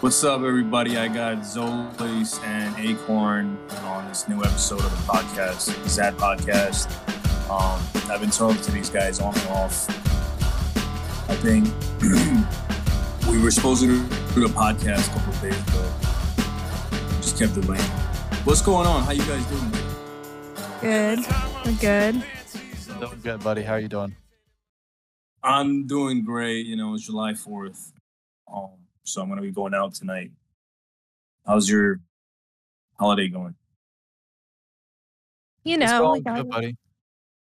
What's up, everybody? I got Xolace and Acorn on this new episode of the podcast, the Xat Podcast. Um, I've been talking to these guys on and off. I think we were supposed to do the podcast a couple of days ago. Just kept delaying. What's going on? How you guys doing? Good. We're good. Doing good, buddy. How are you doing? I'm doing great. You know, it's July 4th. Um, so I'm going to be going out tonight. How's your holiday going? You know, we got, good, buddy.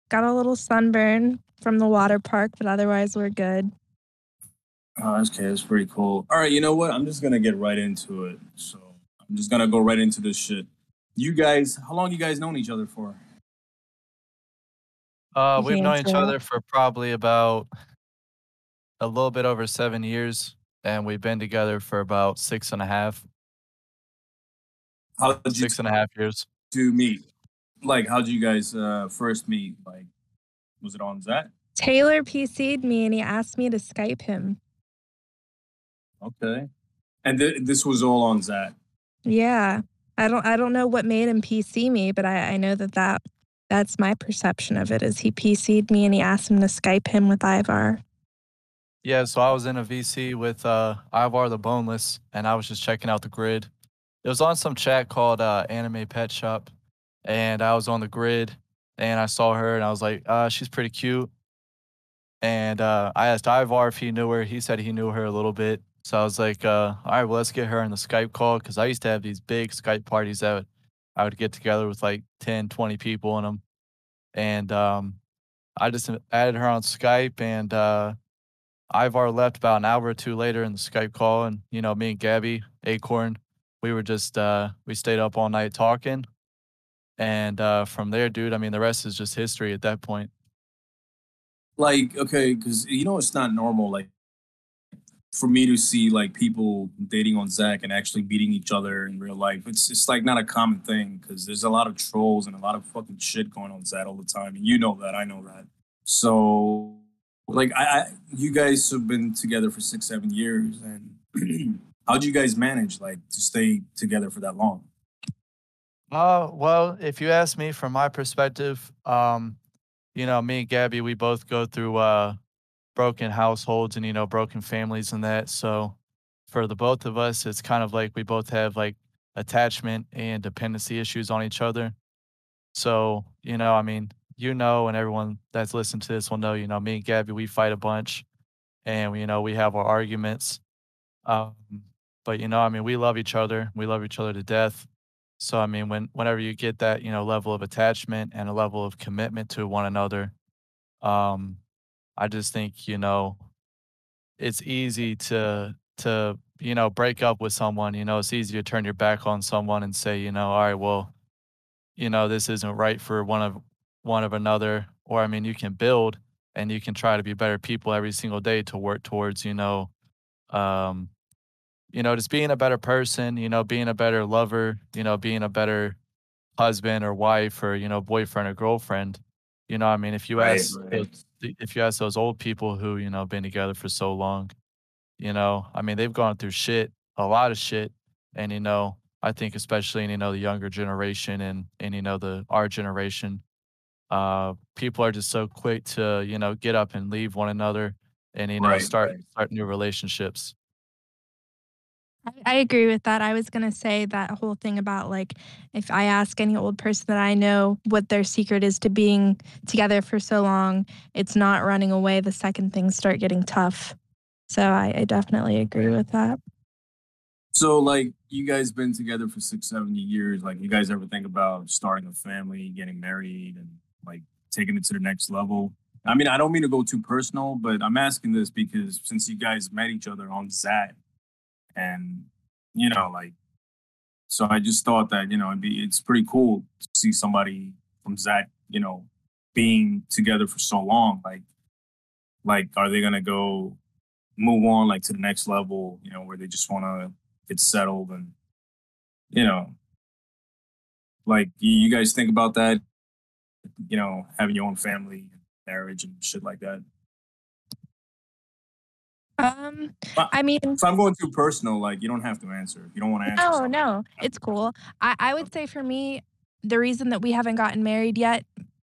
got a little sunburn from the water park, but otherwise we're good. Oh, that's okay. That's pretty cool. All right, you know what? I'm just gonna get right into it. So I'm just gonna go right into this shit. You guys, how long you guys known each other for? Uh, we've known each other for probably about a little bit over seven years, and we've been together for about six and a half, How did you six and a half years. two meet? Like, how did you guys uh, first meet? Like, was it on Xat? Taylor PC'd me and he asked me to Skype him. Okay. And th- this was all on Xat. Yeah. I don't I don't know what made him PC me, but I, I know that, that that's my perception of it is he PC'd me and he asked him to Skype him with Ivar. Yeah, so I was in a VC with uh, Ivar the Boneless, and I was just checking out the grid. It was on some chat called uh, Anime Pet Shop, and I was on the grid, and I saw her, and I was like, uh, she's pretty cute. And uh, I asked Ivar if he knew her. He said he knew her a little bit. So I was like, uh, all right, well, let's get her on the Skype call because I used to have these big Skype parties that I would get together with like 10, 20 people in them. And um, I just added her on Skype, and uh, Ivar left about an hour or two later in the Skype call, and you know, me and Gabby Acorn, we were just uh, we stayed up all night talking, and uh, from there, dude, I mean, the rest is just history at that point. Like, okay, because you know it's not normal. Like, for me to see like people dating on Xat and actually beating each other in real life, it's it's like not a common thing because there's a lot of trolls and a lot of fucking shit going on Xat all the time, and you know that, I know that. So, like, I, I you guys have been together for six, seven years, and how do you guys manage like to stay together for that long? Uh, well, if you ask me from my perspective, um, you know, me and Gabby, we both go through uh, broken households and you know, broken families and that. So, for the both of us, it's kind of like we both have like attachment and dependency issues on each other. So, you know, I mean, you know, and everyone that's listened to this will know, you know, me and Gabby, we fight a bunch and, you know, we have our arguments. Um, but, you know, I mean, we love each other. We love each other to death. So, I mean, when, whenever you get that, you know, level of attachment and a level of commitment to one another, um, I just think, you know, it's easy to, to, you know, break up with someone, you know, it's easy to turn your back on someone and say, you know, all right, well, you know, this isn't right for one of one of another. Or I mean, you can build and you can try to be better people every single day to work towards, you know, um, you know, just being a better person, you know, being a better lover, you know, being a better husband or wife or, you know, boyfriend or girlfriend. You know, I mean, if you Right, ask right. those- if you ask those old people who, you know, been together for so long, you know, I mean, they've gone through shit, a lot of shit. And, you know, I think especially in, you know, the younger generation and, and, you know, the our generation, uh, people are just so quick to, you know, get up and leave one another and, you know, Right, start right. start new relationships. I, I agree with that. I was going to say that whole thing about like if I ask any old person that I know what their secret is to being together for so long, it's not running away the second things start getting tough. So I, I definitely agree with that. So, like, you guys been together for six, seven years. Like, you guys ever think about starting a family, getting married, and like taking it to the next level? I mean, I don't mean to go too personal, but I'm asking this because since you guys met each other on Xat, and you know, like, so I just thought that you know, be it's pretty cool to see somebody from Xat, you know, being together for so long. Like, like, are they gonna go move on like to the next level? You know, where they just want to get settled and you know like you guys think about that you know having your own family marriage and shit like that Um, I mean, If I'm going too personal, like you don't have to answer. You don't want to answer. no, something. no, it's cool. I, I would say for me, the reason that we haven't gotten married yet,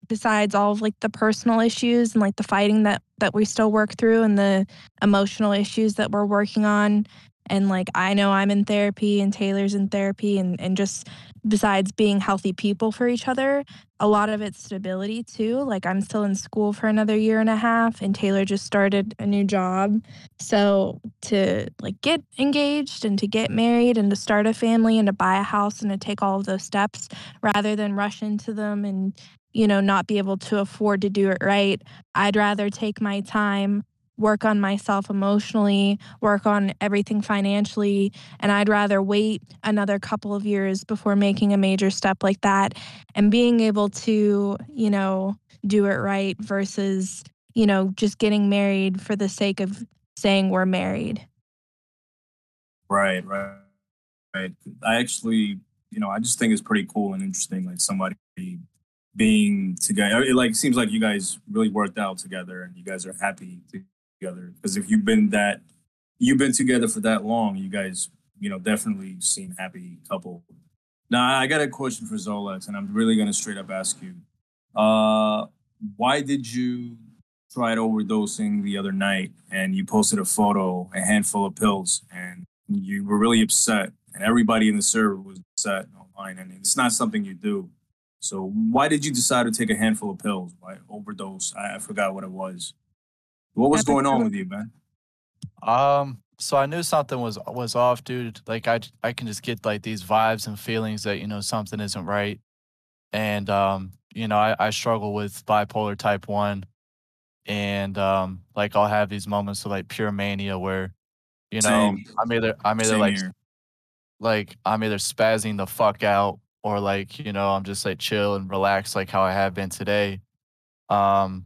besides all of like the personal issues and like the fighting that that we still work through and the emotional issues that we're working on, and like I know I'm in therapy and Taylor's in therapy and and just besides being healthy people for each other, a lot of it's stability too. Like I'm still in school for another year and a half, and Taylor just started a new job. So to like get engaged and to get married and to start a family and to buy a house and to take all of those steps rather than rush into them and you know not be able to afford to do it right, I'd rather take my time work on myself emotionally, work on everything financially, and I'd rather wait another couple of years before making a major step like that and being able to, you know, do it right versus, you know, just getting married for the sake of saying we're married. Right, right, right. I actually, you know, I just think it's pretty cool and interesting. Like somebody being together. It like seems like you guys really worked out together, and you guys are happy together. Because if you've been that, you've been together for that long, you guys, you know, definitely seem happy couple. Now, I got a question for Xolace, and I'm really gonna straight up ask you, uh, why did you tried overdosing the other night and you posted a photo, a handful of pills, and you were really upset, and everybody in the server was upset online, and it's not something you do. So why did you decide to take a handful of pills? Why overdose? I, I forgot what it was. What was going on with you, man? Um, so I knew something was was off, dude. Like I I can just get like these vibes and feelings that you know something isn't right, and um, you know I I struggle with bipolar type one, and um, like I'll have these moments of like pure mania where, you know, Same. I'm either I'm either Same like here. like I'm either spazzing the fuck out or like you know I'm just like chill and relaxed like how I have been today. Um,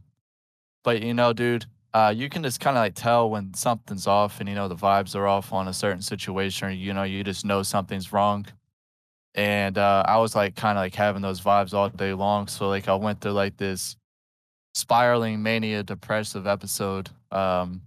but you know, dude, uh, you can just kind of like tell when something's off and you know the vibes are off on a certain situation or you know you just know something's wrong. And uh, I was like kind of like having those vibes all day long. So like I went through like this spiraling mania depressive episode um,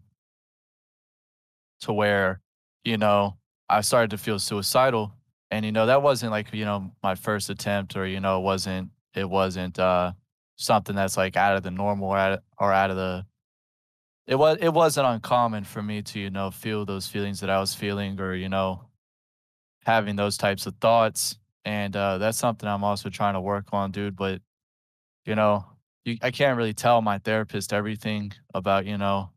to where you know I started to feel suicidal and you know that wasn't like you know my first attempt or you know it wasn't it wasn't uh something that's like out of the normal or out, or out of the it was it wasn't uncommon for me to you know feel those feelings that I was feeling or you know having those types of thoughts. And uh that's something I'm also trying to work on dude but you know you, I can't really tell my therapist everything about you know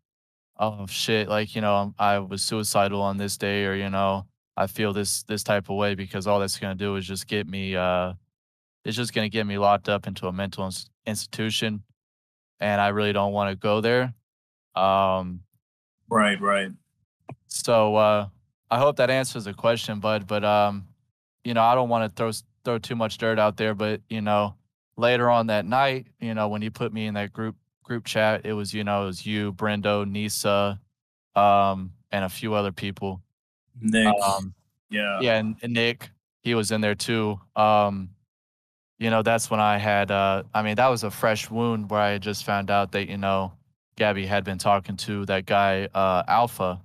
oh shit like you know I was suicidal on this day or you know I feel this this type of way because all that's going to do is just get me uh it's just going to get me locked up into a mental ins- institution and I really don't want to go there um Right, right. so uh I hope that answers the question bud but um you know I don't want to throw throw too much dirt out there but you know later on that night you know when you put me in that group group chat it was you know it was you Brendo Nisa um and a few other people Nick. um yeah. yeah and, and nick he was in there too um you know that's when i had uh i mean that was a fresh wound where i had just found out that you know gabby had been talking to that guy uh alpha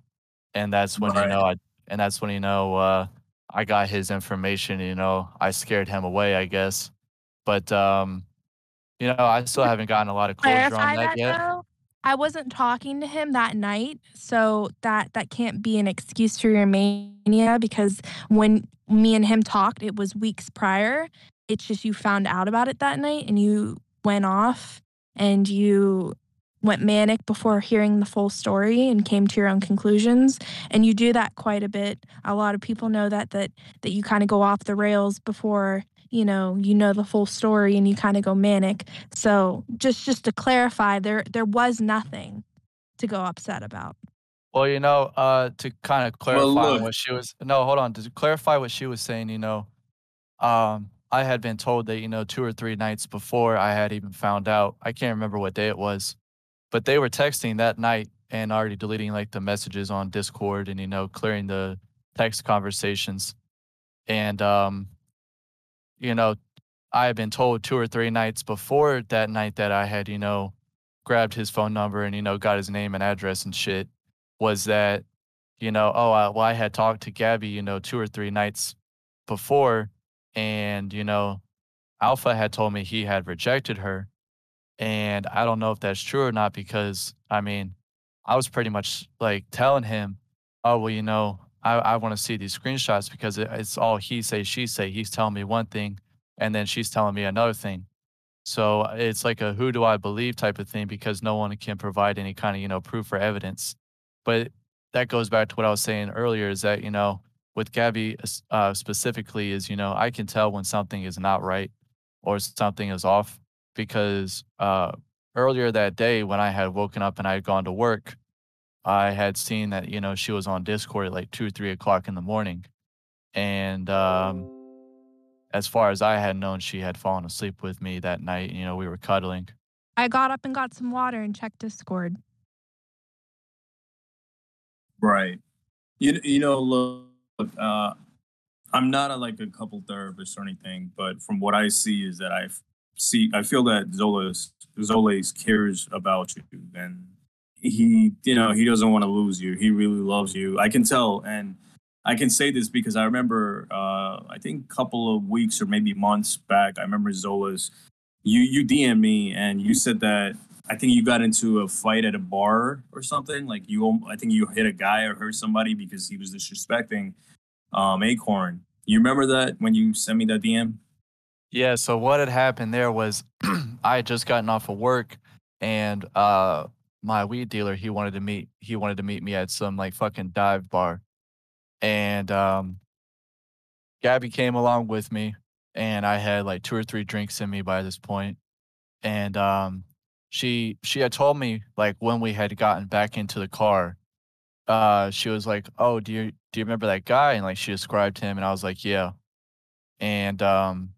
and that's when Right. you know i and that's when you know uh i got his information you know i scared him away i guess. But um you know i still haven't gotten a lot of closure on that, that yet. though? I wasn't talking to him that night so that that can't be an excuse for your mania because when me and him talked it was weeks prior. It's just you found out about it that night and you went off and you went manic before hearing the full story and came to your own conclusions and you do that quite a bit a lot of people know that that that you kind of go off the rails before you know you know the full story and you kind of go manic so just just to clarify, there there was nothing to go upset about. Well, you know, uh, to kind of clarify look. what she was no, hold on. To clarify what she was saying, you know, um, I had been told that you know two or three nights before I had even found out. I can't remember what day it was, but they were texting that night and already deleting like the messages on Discord and you know clearing the text conversations, and um, you know, I had been told two or three nights before that night that I had you know grabbed his phone number and you know got his name and address and shit was that, you know, oh, I, well, I had talked to Gabby, you know, two or three nights before, and, you know, Alpha had told me he had rejected her. And I don't know if that's true or not because, I mean, I was pretty much like telling him, oh, well, you know, I, I want to see these screenshots because it, it's all he say, she say. He's telling me one thing and then she's telling me another thing. So it's like a who do I believe type of thing because no one can provide any kind of, you know, proof or evidence. But that goes back to what I was saying earlier is that, you know, with Gabby uh, specifically, is, you know, I can tell when something is not right or something is off because uh, earlier that day when I had woken up and I had gone to work, I had seen that, you know, she was on Discord at like two or three o'clock in the morning. And um, as far as I had known, she had fallen asleep with me that night. You know, we were cuddling. I got up and got some water and checked Discord. Right. You you know, look, uh, I'm not a, like a couple therapist or anything, but from what I see is that I see I feel that Xolace Xolace cares about you and he you know he doesn't want to lose you. He really loves you. I can tell, and I can say this because I remember uh, I think a couple of weeks or maybe months back. I remember Xolace. You you DM me and you said that I think you got into a fight at a bar or something. Like you, I think you hit a guy or hurt somebody because he was disrespecting um, Acorn. You remember that when you sent me that DM? Yeah. So what had happened there was I had just gotten off of work, and uh, my weed dealer he wanted to meet he wanted to meet me at some like fucking dive bar, and um, Gabby came along with me, and I had like two or three drinks in me by this point, and um, she she had told me like when we had gotten back into the car, uh, she was like, "Oh, do you do you remember that guy?" And like she described him, and I was like, "Yeah," and um,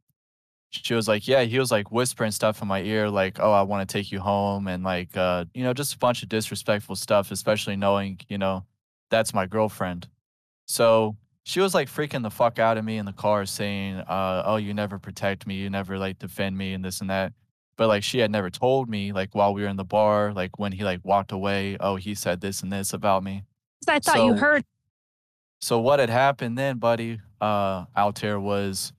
she was like, "Yeah," he was like whispering stuff in my ear, like, "Oh, I want to take you home," and like, uh, you know, just a bunch of disrespectful stuff, especially knowing, you know, that's my girlfriend. So she was like freaking the fuck out of me in the car, saying, uh, "Oh, you never protect me, you never like defend me, and this and that." but like she had never told me like while we were in the bar like when he like walked away oh he said this and this about me i thought so, you heard so what had happened then buddy uh altair was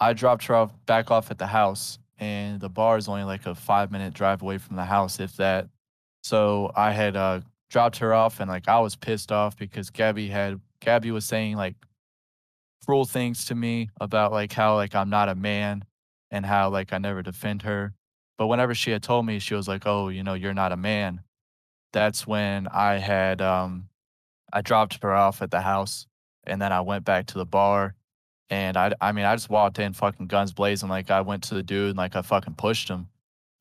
i dropped her off back off at the house and the bar is only like a five minute drive away from the house if that so i had uh dropped her off and like i was pissed off because gabby had gabby was saying like cruel things to me about like how like i'm not a man and how like i never defend her but whenever she had told me, she was like, "Oh, you know, you're not a man." That's when I had um, I dropped her off at the house, and then I went back to the bar, and I, I mean, I just walked in, fucking guns blazing, like I went to the dude, and like I fucking pushed him,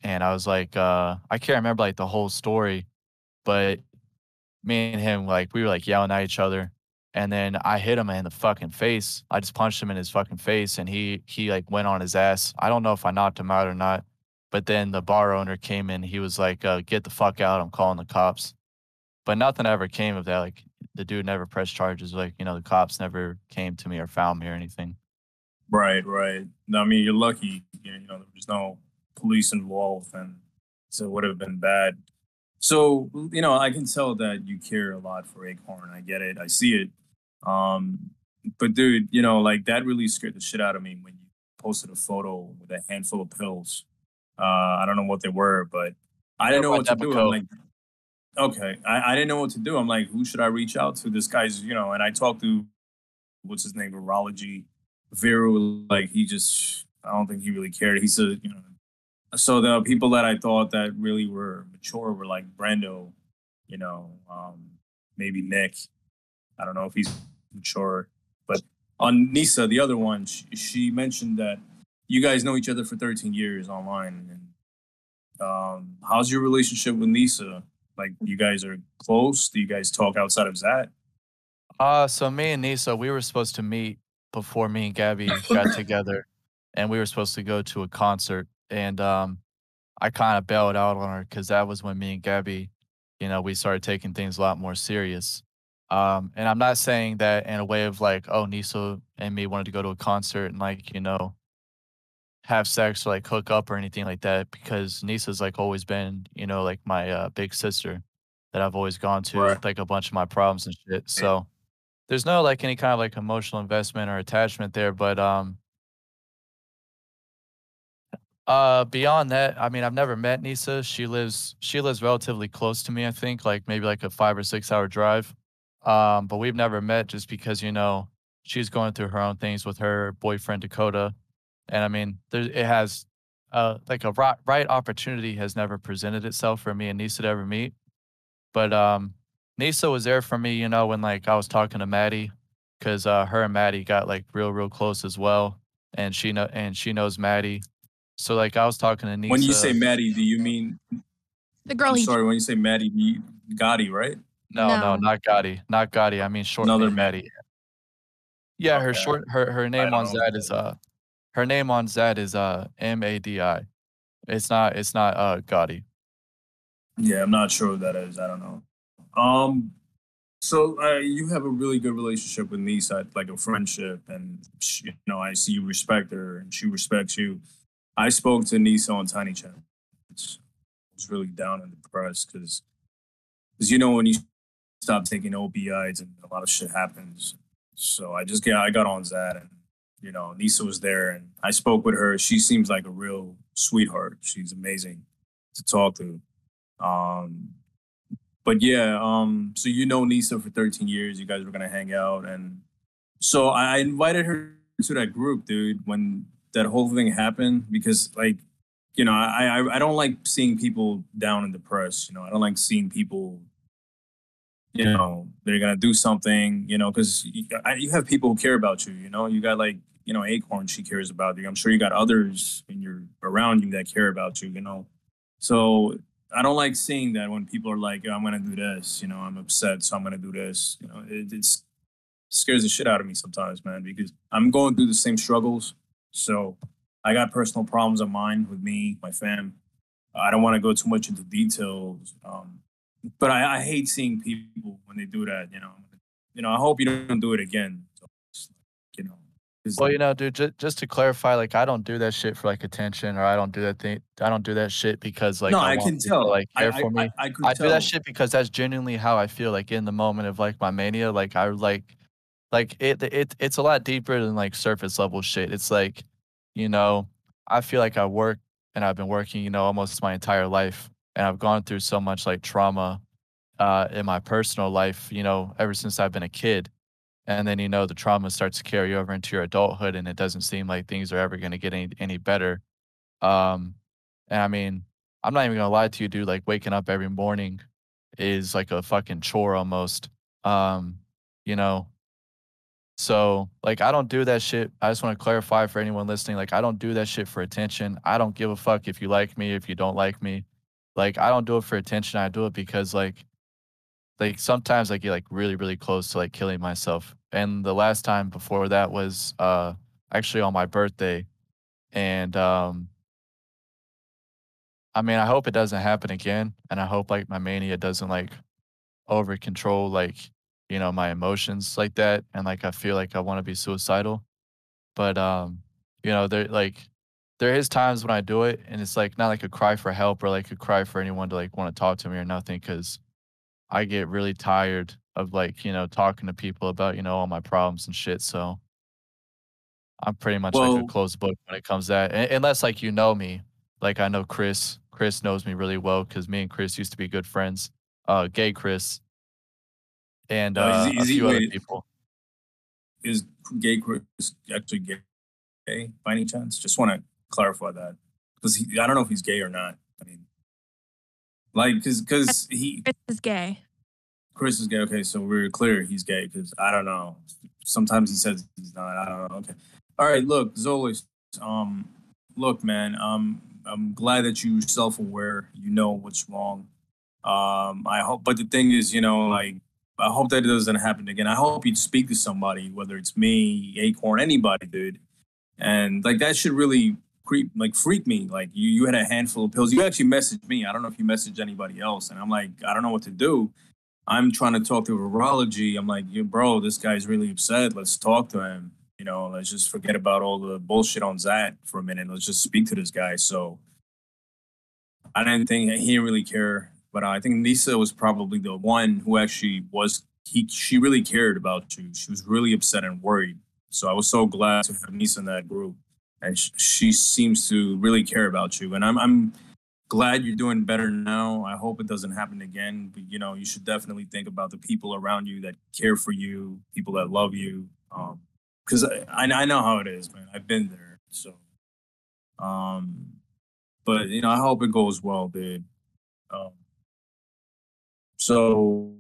and I was like, uh, I can't remember like the whole story, but me and him, like we were like yelling at each other, and then I hit him in the fucking face. I just punched him in his fucking face, and he he like went on his ass. I don't know if I knocked him out or not but then the bar owner came in. He was like, uh, "Get the fuck out! I'm calling the cops." But nothing ever came of that. Like the dude never pressed charges. Like you know, the cops never came to me or found me or anything. Right, right. I mean, you're lucky. You know, there was no police involved, and so it would have been bad. So you know, I can tell that you care a lot for Acorn. I get it. I see it. Um, but dude, you know, like that really scared the shit out of me when you posted a photo with a handful of pills uh, I don't know what they were, but I didn't know what to do. I'm like, okay, I, I didn't know what to do. I'm like, who should I reach out to? This guy's, you know, and I talked to what's his name, virology, Viru. Like he just, I don't think he really cared. He said, you know, so the people that I thought that really were mature were like Brando, you know, um, maybe Nick. I don't know if he's mature, but on Nisa, the other one, she, she mentioned that you guys know each other for 13 years online. And um, how's your relationship with Nisa? Like, you guys are close? Do you guys talk outside of that? Uh, so me and Nisa, we were supposed to meet before me and Gabby got together, and we were supposed to go to a concert. And um, I kind of bailed out on her because that was when me and Gabby, you know, we started taking things a lot more serious. Um, and I'm not saying that in a way of like, oh, Nisa and me wanted to go to a concert and like, you know, have sex or like hook up or anything like that because Nisa's like always been, you know, like my uh, big sister. that I've always gone to Right. with like a bunch of my problems and shit. So there's no like any kind of like emotional investment or attachment there. But um uh beyond that, I mean I've never met Nisa. She lives she lives relatively close to me, I think, like maybe like a five or six hour drive. Um, but we've never met just because, you know, she's going through her own things with her boyfriend Dakota. And I mean, there it has uh like a right, right opportunity has never presented itself for me and Nisa to ever meet. But um Nisa was there for me, you know, when like I was talking to Maddie, because uh her and Maddie got like real, real close as well. And she know and she knows Maddie. So like I was talking to Nisa. When you say Maddie, do you mean? The girl I'm he sorry, when you say Maddie, you, Gotti, right? No, no, No. not Gotti. Not Gotti. I mean short Another name Maddie. Yeah, her short her her name on know. Xat uh her name on Xat is uh M A D I. It's not it's not uh Gotti. Yeah, I'm not sure what that is. I don't know. Um, so uh, you have a really good relationship with Nisa, like a friendship, and she, you know I see you respect her, and she respects you. I spoke to Nisa on Tiny Chat. I was really down and depressed because, because you know when you stop taking opioids and a lot of shit happens. So I just get I got on that and you know Nisa was there and I spoke with her. She seems like a real sweetheart. She's amazing to talk to. Um, but yeah, um, so you know Nisa for 13 years. You guys were gonna hang out, and so I invited her to that group, dude. When that whole thing happened, because like, you know, I I, I don't like seeing people down and depressed. You know, I don't like seeing people. You know, they're gonna do something. You know, because you, you have people who care about you. You know, you got like you know Acorn. She cares about you. I'm sure you got others in your around you that care about you. You know, so I don't like seeing that when people are like, "I'm gonna do this," you know, I'm upset, so I'm gonna do this. You know, it scares the shit out of me sometimes, man, because I'm going through the same struggles. So I got personal problems of mine with me, my fam. I don't want to go too much into details, um, but I, I hate seeing people when they do that. You know, you know. I hope you don't do it again. So, it's like, you know, it's Well, you know, dude, just, just to clarify, like I don't do that shit for like attention or I don't do that thing I don't do that shit because like no, I, I, can people to, tell. like I, care I, for me. I, I, could I do tell. that shit because that's genuinely how I feel like in the moment of like my mania. Like I like like it it it's a lot deeper than like surface level shit. It's like, you know, I feel like I work and I've been working, you know, almost my entire life. And I've gone through so much like trauma uh in my personal life, you know, ever since I've been a kid. And then, you know, the trauma starts to carry over into your adulthood and it doesn't seem like things are ever gonna get any any better. Um and I mean, I'm not even gonna lie to you, dude. Like waking up every morning is like a fucking chore almost. Um, you know. So like I don't do that shit. I just want to clarify for anyone listening, like I don't do that shit for attention. I don't give a fuck if you like me, if you don't like me. Like I don't do it for attention. I do it because like like sometimes I get like really, really close to like killing myself. And the last time before that was uh actually on my birthday. And um I mean, I hope it doesn't happen again, and I hope like my mania doesn't like over control like you know my emotions like that, and like I feel like I want to be suicidal. But um, you know, there like there is times when I do it, and it's like not like a cry for help or like a cry for anyone to like want to talk to me or nothing, because I get really tired of like you know talking to people about you know all my problems and shit. So I'm pretty much like a closed book when it comes to that, Un- unless like you know me, like I know Chris. Chris knows me really well because me and Chris used to be good friends. Uh, gay Chris, and Uh, uh, is he- a is he- other wait. people. is gay Chris actually gay by any chance? Just want to clarify that because I don't know if he's gay or not. I mean, like, because because he Chris is gay. Chris is gay. Okay, so we're clear he's gay because I don't know. Sometimes he says he's not. I don't know. Okay, all right. Look, Xolace. Um, look, man. Um, I'm glad that you're self-aware. You know what's wrong. Um, I hope, but the thing is, you know, like I hope that it doesn't happen again. I hope you'd speak to somebody, whether it's me, Acorn, anybody, dude. And like that should really creep, like freak me. Like you, you had a handful of pills. You actually messaged me. I don't know if you messaged anybody else, and I'm like, I don't know what to do. I'm trying to talk to virology. I'm like, you bro, this guy's really upset. Let's talk to him. You know, let's just forget about all the bullshit on Xat for a minute. Let's just speak to this guy. So I didn't think he didn't really care. but I think Nisa was probably the one who actually was he she really cared about you. She was really upset and worried. So I was so glad to have Nisa in that group, and sh- she seems to really care about you. And I'm I'm glad you're doing better now. I hope it doesn't happen again. But you know, you should definitely think about the people around you that care for you, people that love you. Because um, I I know how it is, man. I've been there. So, um, but you know, I hope it goes well, dude. Um, so,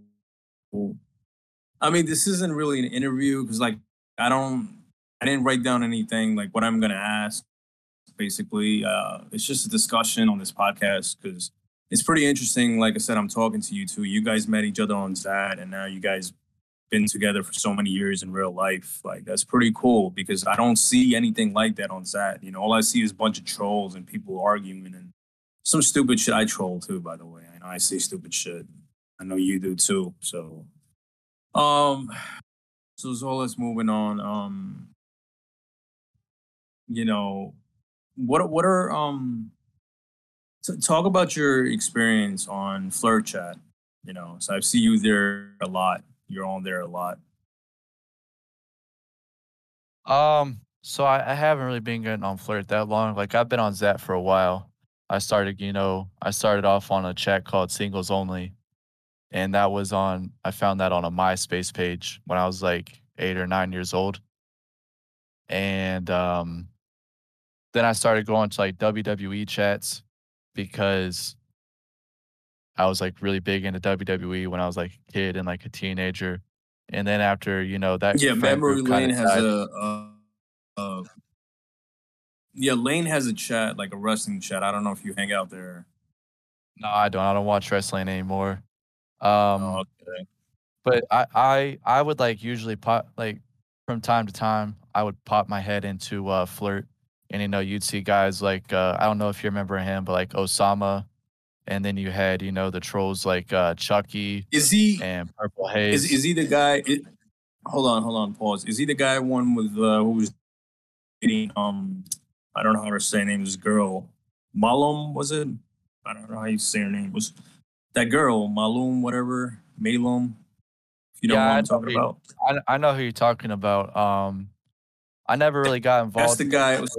I mean, this isn't really an interview because, like, I don't, I didn't write down anything like what I'm gonna ask. Basically, uh, it's just a discussion on this podcast because it's pretty interesting. Like I said, I'm talking to you two. You guys met each other on Xat, and now you guys been together for so many years in real life. Like that's pretty cool because I don't see anything like that on Xat. You know, all I see is a bunch of trolls and people arguing and some stupid shit. I troll too, by the way. I know I say stupid shit. I know you do too. So, um, so let's moving on. Um, you know, what what are um, t- talk about your experience on Flirt Chat. You know, so I see you there a lot. You're on there a lot. Um, so I, I haven't really been getting on Flirt that long. Like I've been on Xat for a while. I started, you know, I started off on a chat called Singles Only. And that was on I found that on a MySpace page when I was like eight or nine years old. And um then I started going to like WWE chats because I was like really big into WWE when I was like a kid and like a teenager. And then after, you know, that Yeah, Memory Lane has died. a uh, uh, yeah, Lane has a chat, like a wrestling chat. I don't know if you hang out there. No, I don't. I don't watch wrestling anymore. Um, oh, okay. But I, I, I would like usually pop like from time to time. I would pop my head into uh, flirt, and you know you'd see guys like uh, I don't know if you remember him, but like Osama, and then you had you know the trolls like uh, Chucky. Is he and Purple Haze? Is, is he the guy? It, hold on, hold on, pause. Is he the guy one with uh, who was getting um I don't know how to say her name. This girl, Malum was it? I don't know how you say her name. Was that girl Malum whatever Malum? You know yeah, what I'm talking about. I, I know who you're talking about. Um, I never really got involved. That's the guy. Was,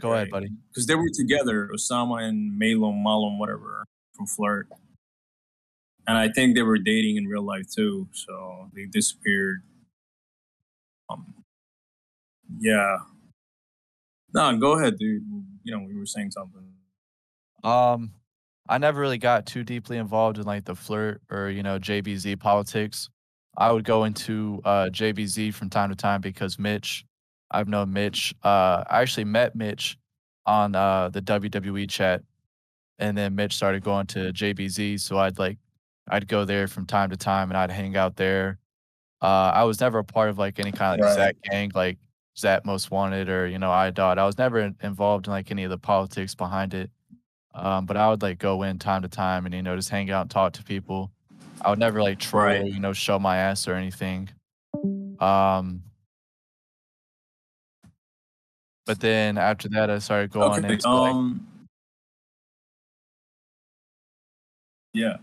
Go ahead, buddy. Because they were together, Osama and Malum, Malum, whatever, from Flirt. And I think they were dating in real life too. So they disappeared. Um, yeah, no, go ahead, dude. You know, we were saying something. Um, I never really got too deeply involved in like the flirt or you know JBZ politics. I would go into uh, JBZ from time to time because Mitch, I've known Mitch. Uh, I actually met Mitch on uh, the WWE chat, and then Mitch started going to JBZ. So I'd like, I'd go there from time to time, and I'd hang out there. Uh, I was never a part of like any kind of like, right. gang. Like Xat Most Wanted or you know I Dot. I was never involved in like any of the politics behind it, um, but I would like go in time to time and you know just hang out and talk to people. I would never like try right. you know show my ass or anything. Um, but then after that, I started going okay, into um, like, yeah.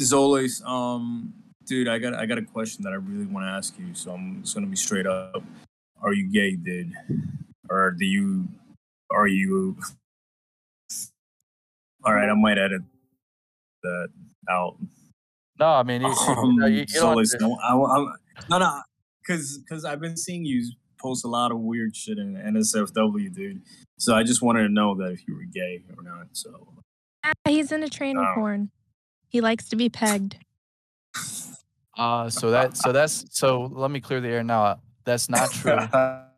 Xolace, um, dude, I got I got a question that I really want to ask you. So I'm just gonna be straight up. Are you gay, dude? Or do you? Are you? All right, I might edit that out. No, I mean, you, um, you, you, you so no, I, no, no, because because I've been seeing you post a lot of weird shit in NSFW, dude. So I just wanted to know that if you were gay or not. So he's into training um, porn. He likes to be pegged. Uh, so that so that's so let me clear the air now. That's not true.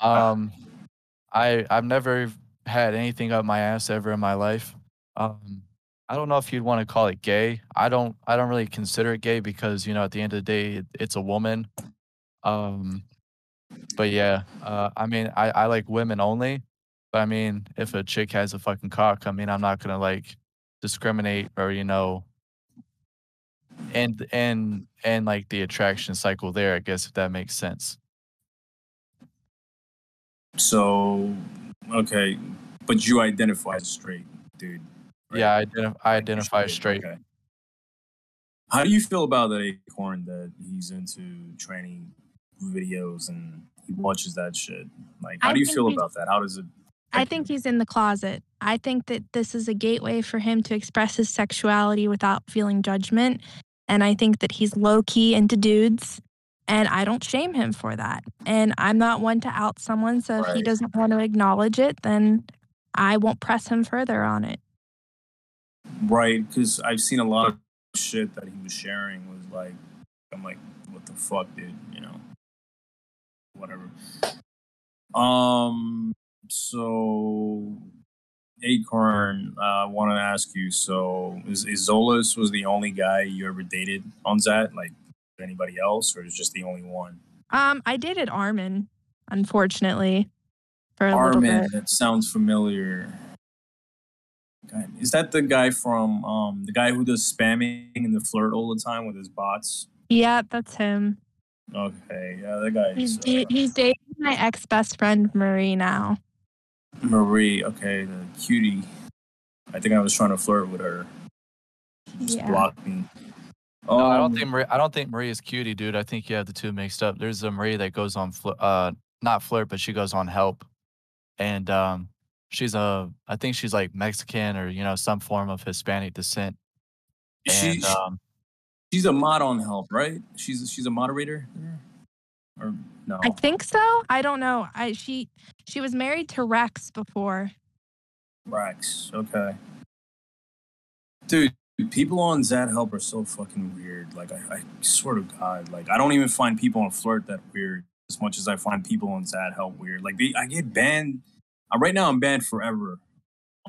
Um, I I've never had anything up my ass ever in my life. Um, I don't know if you'd want to call it gay. I don't I don't really consider it gay because you know at the end of the day it, it's a woman. Um, but yeah, uh, I mean I I like women only. But I mean if a chick has a fucking cock, I mean I'm not gonna like discriminate or you know and and and like the attraction cycle there i guess if that makes sense so okay but you identify as straight dude right? Yeah, I, identif- I identify straight. Okay. How do you feel about that acorn that he's into training videos and he mm-hmm. watches that shit? Like, how I do you feel about that? How does it? I think he's in the closet. I think that this is a gateway for him to express his sexuality without feeling judgment. And I think that he's low key into dudes. And I don't shame him for that. And I'm not one to out someone. So if he doesn't want to acknowledge it, then I won't press him further on it. Right, because I've seen a lot of shit that he was sharing was like, I'm like, what the fuck, dude? You know, whatever. Um, so Acorn, uh, I want to ask you. So, is, is Xolace was the only guy you ever dated on Xat? Like anybody else, or is just the only one? Um, I dated Armin, unfortunately, for a little Armin, bit. that sounds familiar. God, Is that the guy from um the guy who does spamming and the flirt all the time with his bots? Yeah, that's him. Okay, yeah, that guy. He's uh, he's dating my ex best friend Marie now. Marie. Okay, the cutie. I think I was trying to flirt with her. She just Yeah. blocked me. No, I don't Um, think Marie. I don't think Marie is cutie, dude. I think you have the two mixed up. There's a Marie that goes on, fl- uh, not flirt, but she goes on help, and um, she's a. I think she's like Mexican or you know some form of Hispanic descent. she, And um, she's a mod on help, right? She's she's a moderator, there? or no? I think so. I don't know. I she she was married to Rex before. Rex. Okay. Dude, people on Xat Help are so fucking weird. Like, I, I swear to God, like, I don't even find people on Flirt that weird as much as I find people on Xat Help weird. Like, they, I get banned. Uh, right now, I'm banned forever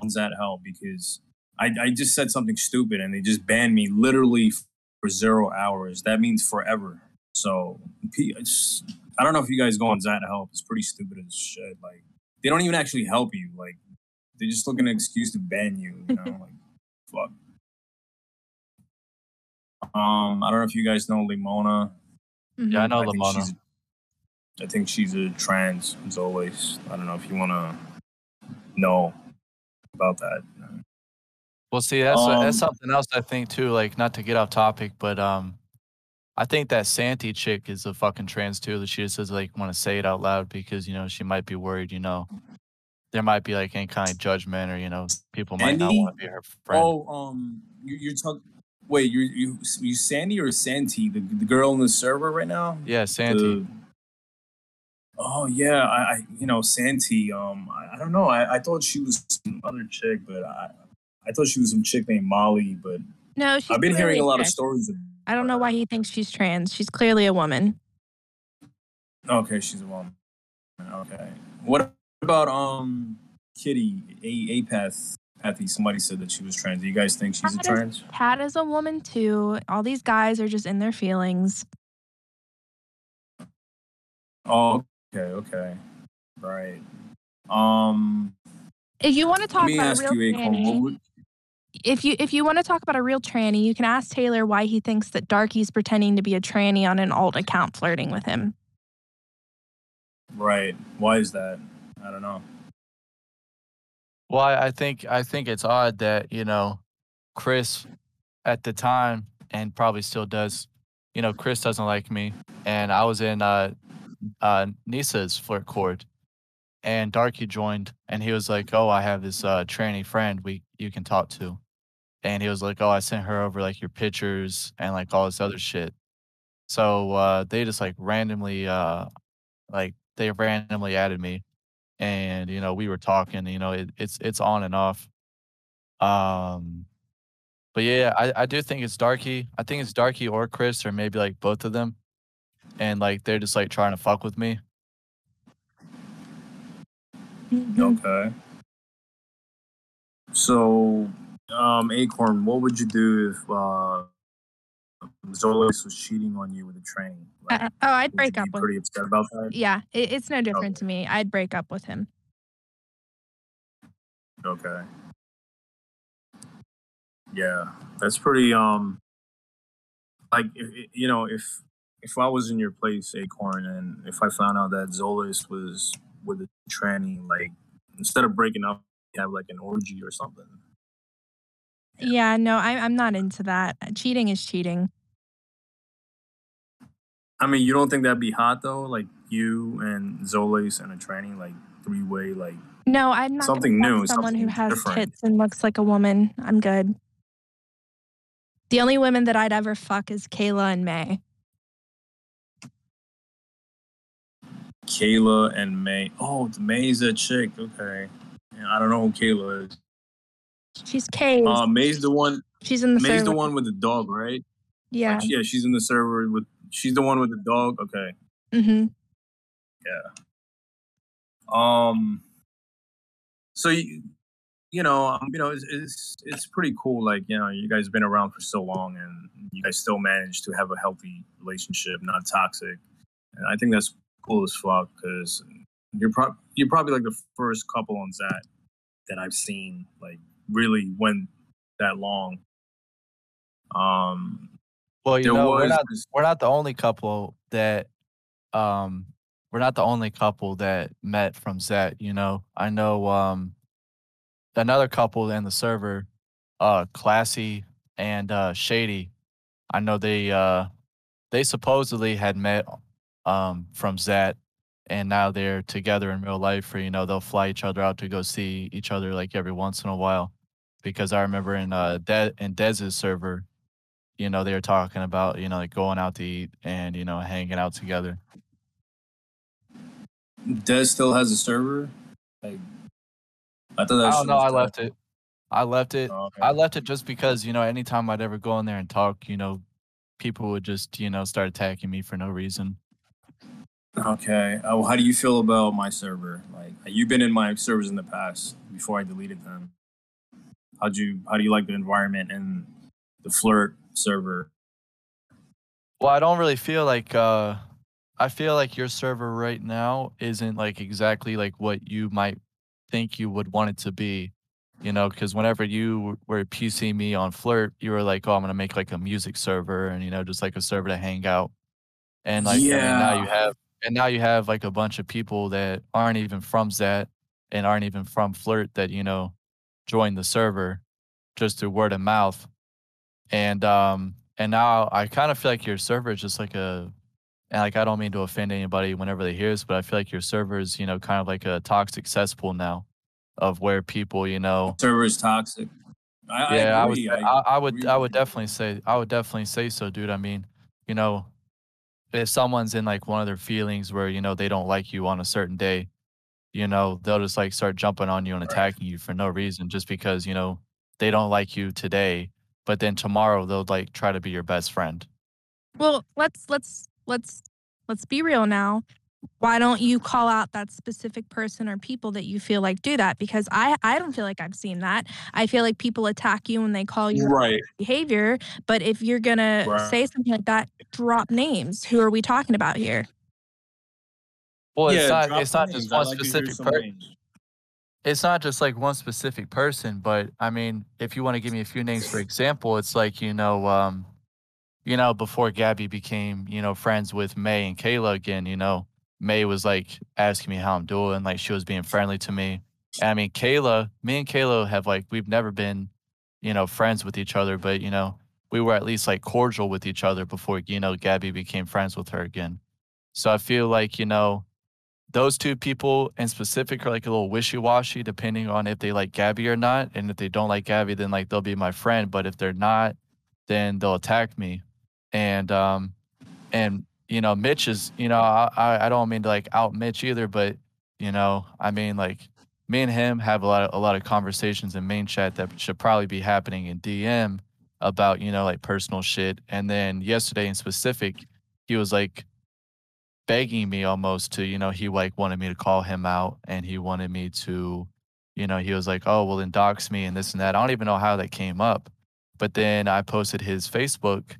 on Xat Help because I, I just said something stupid and they just banned me literally for zero hours. That means forever. So, it's, I don't know if you guys go on Xat Help. It's pretty stupid as shit. Like, they don't even actually help you. Like, they're just looking an excuse to ban you. You know, like fuck. Um, I don't know if you guys know Limona. Mhm. yeah, I know I think Lamona. she's. I think she's a trans, as always. I don't know if you want to know about that. Well, see, that's that's Um, something else I think too. Like, not to get off topic, but um, I think that Santi chick is a fucking trans too. That she just doesn't like want to say it out loud because you know she might be worried. You know, there might be like any kind of judgment or you know people might not want to be her friend. Oh, um, you, you're talking. Wait, you you you Sandy or Santi, the the girl in the server right now? yeah, Santi. The- oh yeah, I, I you know Santi. Um, I, I don't know. I, I thought she was some other chick, but I I thought she was some chick named Molly. But No, she's I've been hearing a lot of stories. Of, I don't know why he thinks she's trans. She's clearly a woman. okay, she's a woman. Okay, what about um Kitty A Apath? Pathy, somebody said that she was trans. Do you guys think she's a That is- trans? Pat is a woman too. All these guys are just in their feelings. Oh, okay, okay, right. Um, If you want to talk about real you, Acorn. What would, if you if you want to talk about a real tranny, you can ask Taylor why he thinks that Darky's pretending to be a tranny on an alt account flirting with him. right? Why is that? I don't know. Well, I, I think I think it's odd that you know Chris at the time and probably still does. You know, Chris doesn't like me, and I was in uh, uh, Nisa's flirt court, and Darky joined, and he was like, "Oh, I have this uh, tranny friend we you can talk to," and he was like, "Oh, I sent her over like your pictures and like all this other shit." So uh, they just like randomly, uh, like they randomly added me, and you know we were talking. You know, it, it's it's on and off. Um, but yeah, I I do think it's Darky. I think it's Darky or Chris or maybe like both of them, and like they're just like trying to fuck with me. Okay. So, um, Acorn, what would you do if uh, Xolace was cheating on you with a train? Like, Uh, oh, I'd break up with. pretty upset about that? Yeah, it, it's no different Okay. to me. I'd break up with him. Okay. Yeah, that's pretty. Um, like if, you know, if if I was in your place, Acorn, and if I found out that Xolace was with a tranny, like instead of breaking up, you have like an orgy or something. Yeah, no, I, I'm not into that. Cheating is cheating. I mean, you don't think that'd be hot though? Like you and Xolace and a tranny, like three way, like No, I'm not Something new, Someone who has different. tits and looks like a woman. I'm good. The only women that I'd ever fuck is Kayla and May. Kayla and May. Oh, May's a chick. Okay. Yeah, I don't know who Kayla is. She's Kay's. Uh, May's the one. She's in the May's server. the one with the dog, right? Yeah. Like, yeah, she's in the server with. She's the one with the dog. Okay. hmm Yeah. Um. So you, you know, um, you know, it's, it's it's pretty cool. Like you know, you guys been around for so long, and you guys still managed to have a healthy relationship, not toxic. And I think that's cool as fuck because you're pro- you're probably like the first couple on that that I've seen like really went that long. Um, Well, you know, we're not we're not the only couple that um we're not the only couple that met from Xat, you know. I know um another couple in the server, uh Classy and uh Shady. I know they uh they supposedly had met um from Xat and now they're together in real life or you know they'll fly each other out to go see each other like every once in a while because I remember in uh De- in Dez's server you know, they were talking about, you know, like going out to eat and, you know, hanging out together. Dez still has a server. Like, I thought that. I don't know. I dead. left it. I left it. Oh, okay. I left it just because, you know, anytime I'd ever go in there and talk, you know, people would just, you know, start attacking me for no reason. Okay. Uh, well, how do you feel about my server? Like, you've been in my servers in the past before I deleted them. How'd you? How do you like the environment and the flirt server? Well, I don't really feel like uh I feel like your server right now isn't like exactly like what you might think you would want it to be. You know, because whenever you were PC me on Flirt, you were like, "Oh, I'm gonna make like a music server, and you know, just like a server to hang out." And like, I mean, now you have, and now you have like a bunch of people that aren't even from Xat and aren't even from Flirt that you know join the server just through word of mouth. And um, and now I kind of feel like your server is just like a, and like I don't mean to offend anybody whenever they hear this, but I feel like your server is you know kind of like a toxic cesspool now, of where people you know Server is toxic. I, yeah, I, I would, agree. I, I would, agree I would definitely say, I would definitely say so, dude. I mean, you know, if someone's in like one of their feelings where you know they don't like you on a certain day, you know, they'll just like start jumping on you and attacking you for no reason, just because you know they don't like you today, but then tomorrow they'll like try to be your best friend. Well, let's let's let's let's be real now. Why don't you call out that specific person or people that you feel like do that? Because I I don't feel like I've seen that. I feel like people attack you when they call you Right. behavior. But if you're gonna Right. say something like that, drop names. Who are we talking about here? Well, it's not it's not names. just one like specific person. it's not just like one specific person, but I mean, if you want to give me a few names for example, it's like you know, um, you know, before Gabby became you know friends with May and Kayla again, you know, May was like asking me how I'm doing, like she was being friendly to me. And I mean, Kayla, me and Kayla have like we've never been, you know, friends with each other, but you know, we were at least like cordial with each other before you know Gabby became friends with her again. So I feel like you know those two people in specific are like a little wishy-washy depending on if they like Gabby or not. And if they don't like Gabby, then like they'll be my friend. But if they're not, then they'll attack me. And um and you know, Mitch is, you know, I I don't mean to like out Mitch either, but you know, I mean like me and him have a lot of a lot of conversations in main chat that should probably be happening in DM about, you know, like personal shit. And then yesterday in specific, he was like begging me almost to, you know, he like wanted me to call him out and he wanted me to, you know, he was like, oh, well, then dox me and this and that. I don't even know how that came up. But then I posted his Facebook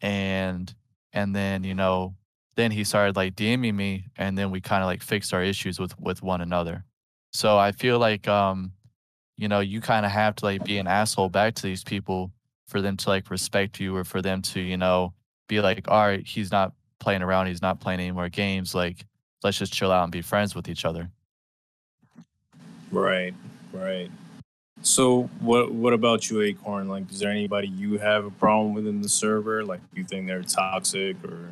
and, and then, you know, then he started like DMing me and then we kind of like fixed our issues with, with one another. So I feel like, um, you know, you kind of have to like be an asshole back to these people for them to like respect you or for them to, you know, be like, all right, he's not playing around. He's not playing any more games. Like, let's just chill out and be friends with each other. Right. Right. So what what about you, Acorn? Like, is there anybody you have a problem with in the server? Like, you think they're toxic, or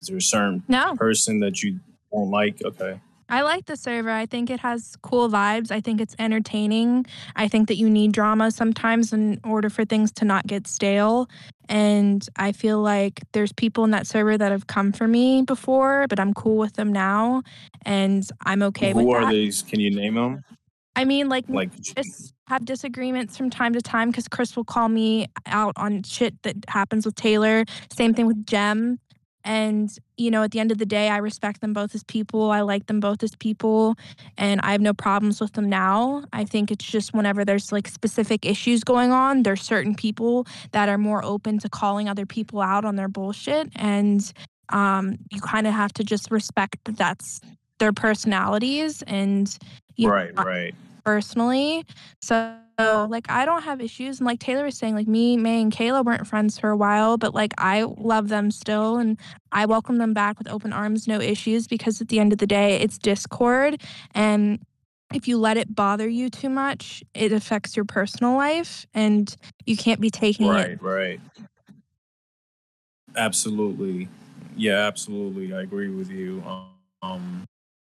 is there a certain No, person that you don't like? Okay. I like the server. I think it has cool vibes. I think it's entertaining. I think that you need drama sometimes in order for things to not get stale. And I feel like there's people in that server that have come for me before, but I'm cool with them now. And I'm okay Who with Who are that. these? Can you name them? I mean, like, Like, just have disagreements from time to time because Chris will call me out on shit that happens with Taylor. Same thing with Jem. And, you know, at the end of the day, I respect them both as people. I like them both as people. And I have no problems with them now. I think it's just whenever there's like specific issues going on, there's certain people that are more open to calling other people out on their bullshit. And um, you kind of have to just respect that that's their personalities. And, you know, right, right. Personally. So like I don't have issues and like Taylor was saying like me, May and Kayla weren't friends for a while, but like I love them still and I welcome them back with open arms, no issues because at the end of the day it's Discord and if you let it bother you too much, it affects your personal life and you can't be taking it Right, right. Absolutely. Yeah, absolutely. I agree with you. Um,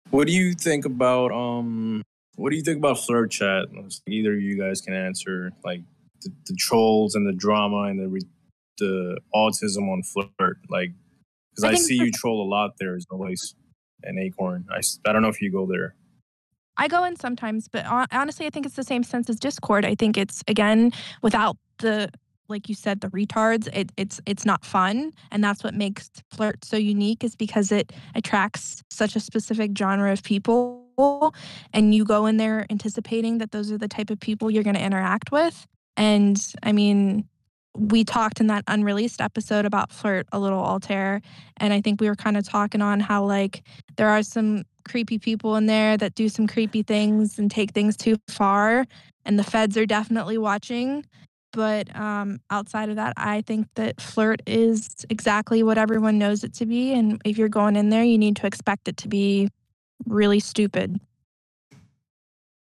what do you think about um what do you think about flirt chat? Either of you guys can answer like the, the trolls and the drama and the re- the autism on flirt like because I I, see for- you troll a lot there as always and acorn I I don't know if you go there I go in sometimes, but honestly, I think it's the same sense as Discord. I think it's again without the like you said the retards. It, it's it's not fun, and that's what makes flirt so unique is because it attracts such a specific genre of people, and you go in there anticipating that those are the type of people you're going to interact with. And I mean, we talked in that unreleased episode about flirt a little altair, and I think we were kind of talking on how like there are some creepy people in there that do some creepy things and take things too far and the feds are definitely watching but um, outside of that i think that flirt is exactly what everyone knows it to be and if you're going in there you need to expect it to be really stupid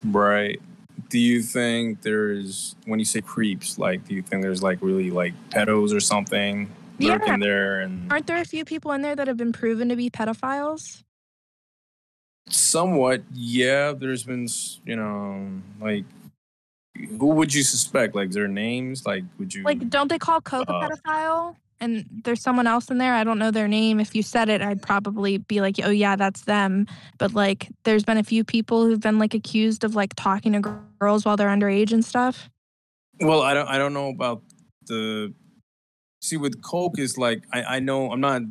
right do you think there's when you say creeps like do you think there's like really like pedos or something Yeah. lurking there and aren't there a few people in there that have been proven to be pedophiles Somewhat, yeah. There's been, you know, like, who would you suspect? Like, their names? Like, would you? like don't they call coke a Uh, pedophile and there's someone else in there i don't know their name if you said it i'd probably be like oh yeah that's them but like there's been a few people who've been like accused of like talking to girls while they're underage and stuff well, I don't. I don't know about the. See, with Coke is like I. I know I'm not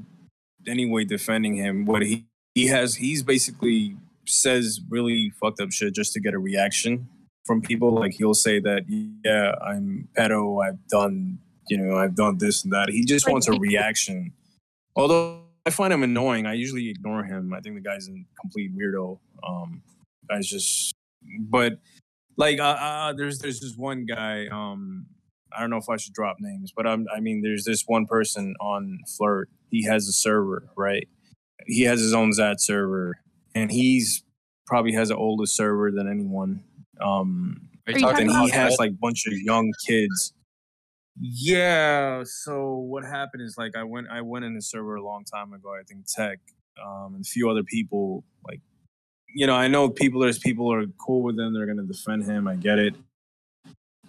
anyway defending him. What he he has, he's basically says really fucked up shit just to get a reaction from people. Like he'll say that, yeah, I'm pedo. I've done, you know, I've done this and that. He just Like, wants a reaction. Although I find him annoying, I usually ignore him. I think the guy's a complete weirdo. Um, guy's just, but like, uh, uh, there's there's this one guy. Um, I don't know if I should drop names, but um, I mean, there's this one person on Flirt. He has a server, right? He has his own Xat server, and he's probably has an older server than anyone. Um, Are Are you you talking talking and about he has Ed? like a bunch of young kids. Yeah. So what happened is like I went I went in the server a long time ago. I think Tech um, and a few other people like you know I know people. There's people are cool with him. They're gonna defend him. I get it.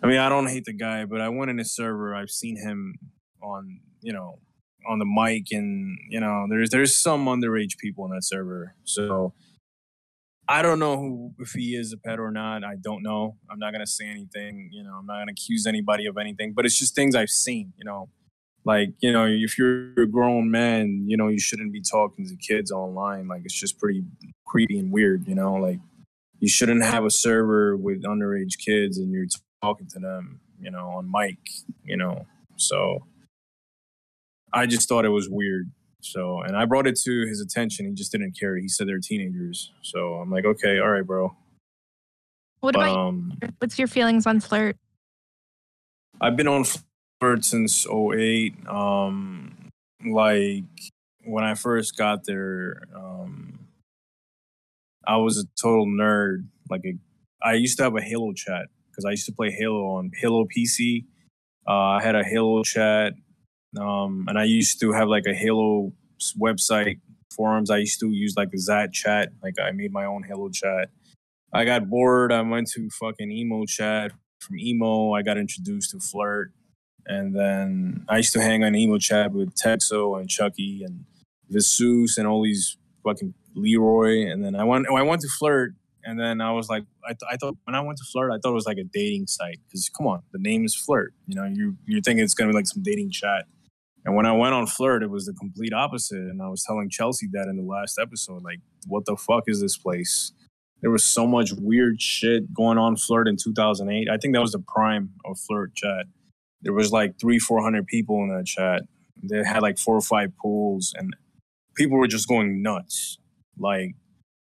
I mean I don't hate the guy, but I went in his server. I've seen him on you know on the mic, and you know there's there's some underage people in that server. So I don't know who, if he is a pet or not. I don't know. I'm not gonna say anything. You know, I'm not gonna accuse anybody of anything. But it's just things I've seen. You know, like you know, if you're a grown man, you know, you shouldn't be talking to kids online. Like it's just pretty creepy and weird. You know, like you shouldn't have a server with underage kids and you're talking to them. You know, on mic. You know, so I just thought it was weird. So, and I brought it to his attention. He just didn't care. He said they're teenagers. So I'm like, okay, all right, bro. what about um, you? what's your feelings on flirt I've been on Flirt since 08. Um, like when I first got there, um, I was a total nerd. Like a, I used to have a Halo chat because I used to play Halo on Halo PC. Uh, I had a Halo chat, um, and I used to have like a Halo website forums. I used to use like the Xat chat. Like I made my own Halo chat. I got bored. I went to fucking emo chat. From emo, I got introduced to flirt, and then I used to hang on emo chat with Texo and Chucky and Visus and all these fucking Leroy. And then I went. I went to flirt, and then I was like, I, th- I thought when I went to flirt, I thought it was like a dating site because come on, the name is flirt. You know, you you're thinking it's gonna be like some dating chat. And when I went on Flirt, it was the complete opposite. And I was telling Chelsea that in the last episode, like, what the fuck is this place? There was so much weird shit going on Flirt in 2008. I think that was the prime of Flirt chat. There was like three, four hundred people in that chat. They had like four or five pools, and people were just going nuts. Like,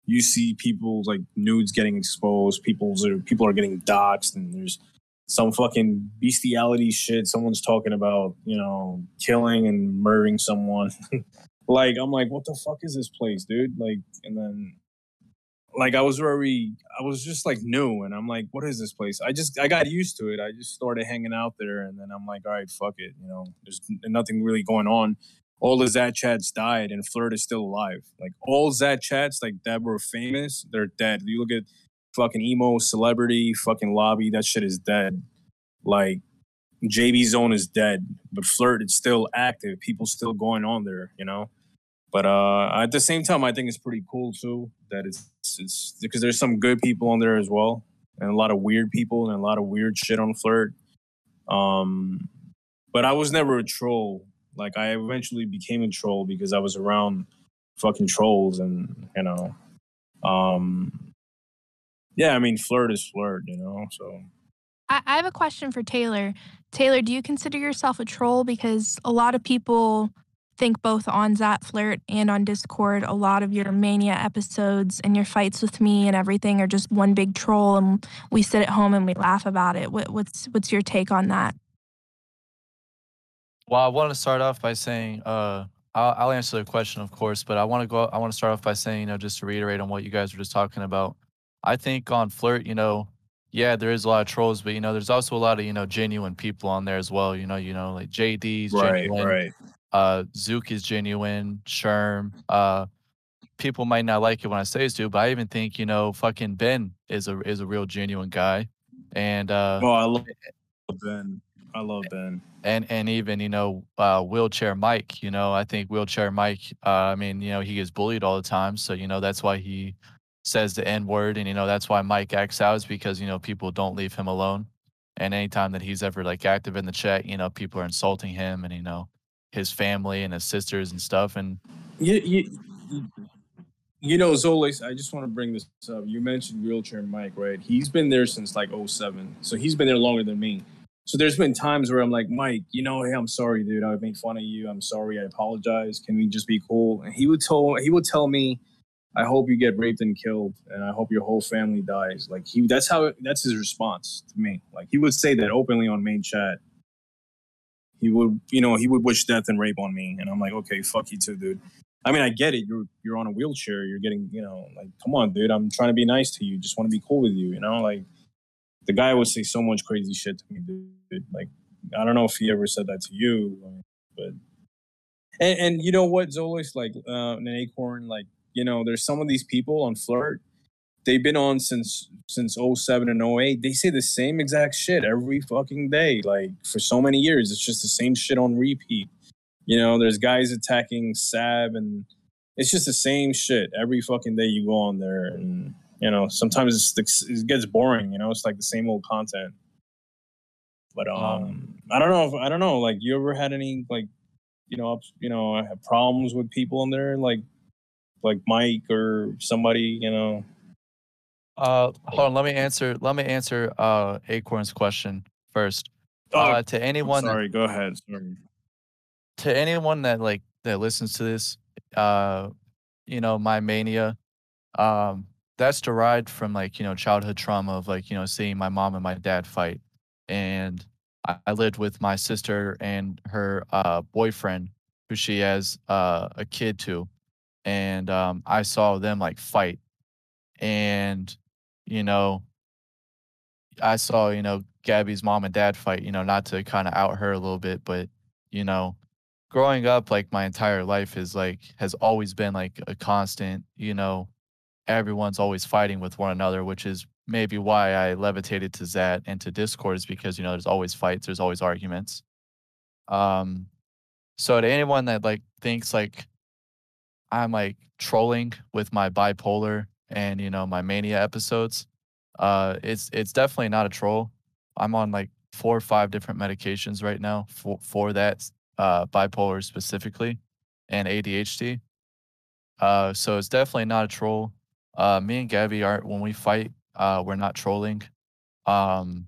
you see people like nudes getting exposed. People's are people are getting doxxed, and there's some fucking bestiality shit. Someone's talking about, you know, killing and murdering someone. like, I'm like, what the fuck is this place, dude? Like, and then, like, I was very, I was just like new, and I'm like, what is this place? I just, I got used to it. I just started hanging out there, and then I'm like, all right, fuck it. You know, there's nothing really going on. All the Xat chats died, and Flirt is still alive. Like all Xat chats, like that were famous, they're dead. You look at fucking emo celebrity fucking lobby. That shit is dead. Like JB Zone is dead, but Flirt is still active. People still going on there, you know. But uh, at the same time, I think it's pretty cool too that it's it's because there's some good people on there as well, and a lot of weird people and a lot of weird shit on Flirt. Um, but I was never a troll. Like I eventually became a troll because I was around fucking trolls, and you know, um, yeah, I mean, flirt is flirt, you know. So I, I have a question for Taylor. Taylor, do you consider yourself a troll? Because a lot of people think both on Xat Flirt and on Discord, a lot of your mania episodes and your fights with me and everything are just one big troll, and we sit at home and we laugh about it. What, what's what's your take on that? Well, I want to start off by saying, uh, I'll, I'll answer the question, of course, but I want to go. I want to start off by saying, you know, just to reiterate on what you guys were just talking about. I think on Flirt, you know, yeah, there is a lot of trolls, but you know, there's also a lot of you know genuine people on there as well. You know, you know, like JD's right, genuine, right. uh, Zook is genuine, Sherm. Uh, people might not like it when I say this, dude, but I even think you know, fucking Ben is a is a real genuine guy, and uh, oh, I love Ben. I love Ben. And and even you know, uh, wheelchair Mike. You know, I think wheelchair Mike. Uh, I mean, you know, he gets bullied all the time, so you know that's why he says the N word, and you know that's why Mike acts out is because you know people don't leave him alone, and anytime that he's ever like active in the chat, you know people are insulting him and you know his family and his sisters and stuff, and you you, you know Xolace, I just want to bring this up. You mentioned wheelchair Mike, right? He's been there since like 07. so he's been there longer than me. So there's been times where I'm like, Mike, you know, hey, I'm sorry, dude. I made fun of you. I'm sorry. I apologize. Can we just be cool? And he would tell he would tell me I hope you get raped and killed, and I hope your whole family dies. Like he, that's how that's his response to me. Like he would say that openly on main chat. He would, you know, he would wish death and rape on me, and I'm like, okay, fuck you too, dude. I mean, I get it. You're you're on a wheelchair. You're getting, you know, like, come on, dude. I'm trying to be nice to you. Just want to be cool with you. You know, like the guy would say so much crazy shit to me, dude. Like I don't know if he ever said that to you, but and, and you know what, Xolace, like uh, an acorn, like you know, there's some of these people on Flirt. They've been on since since 07 and 08. They say the same exact shit every fucking day, like for so many years. It's just the same shit on repeat. You know, there's guys attacking Sab, and it's just the same shit every fucking day you go on there, and you know, sometimes it gets boring. You know, it's like the same old content. But um, um I don't know if I don't know. Like, you ever had any like, you know, you know, problems with people in there, like like Mike or somebody, you know? Uh, hold on. Let me answer. Let me answer uh Acorn's question first. Oh, uh, to anyone. Sorry, that, go ahead. Sorry. To anyone that like that listens to this, uh, you know, my mania, um, that's derived from like you know childhood trauma of like you know seeing my mom and my dad fight, and I, I lived with my sister and her uh boyfriend, who she has uh a kid to, and um, I saw them like fight, and you know, I saw, you know, Gabby's mom and dad fight, you know, not to kind of out her a little bit, but, you know, growing up like my entire life is like has always been like a constant, you know, everyone's always fighting with one another, which is maybe why I levitated to Xat and to Discord is because, you know, there's always fights, there's always arguments. Um so to anyone that like thinks like I'm like trolling with my bipolar and, you know, my mania episodes, uh it's it's definitely not a troll. I'm on like four or five different medications right now for for that uh bipolar specifically and ADHD. Uh so it's definitely not a troll. Uh me and Gabby aren't when we fight, uh we're not trolling. Um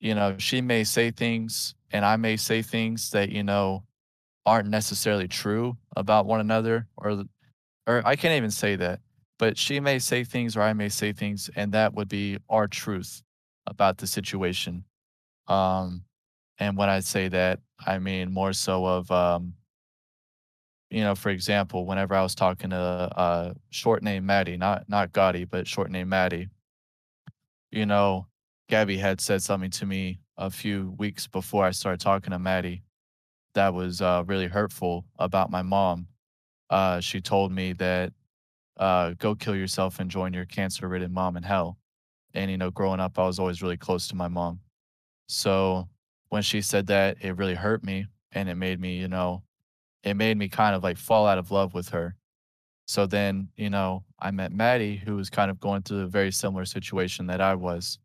you know, she may say things and I may say things that, you know, aren't necessarily true about one another or or I can't even say that but she may say things or I may say things, and that would be our truth about the situation. Um, and when I say that, I mean more so of, um, you know, for example, whenever I was talking to uh, short name Maddie, not not Gotti, but short name Maddie, you know, Gabby had said something to me a few weeks before I started talking to Maddie that was uh, really hurtful about my mom. Uh, she told me that uh, go kill yourself and join your cancer ridden mom in hell. And, you know, growing up, I was always really close to my mom. So when she said that, it really hurt me. And it made me, you know, it made me kind of like fall out of love with her. So then, you know, I met Maddie, who was kind of going through a very similar situation that I was,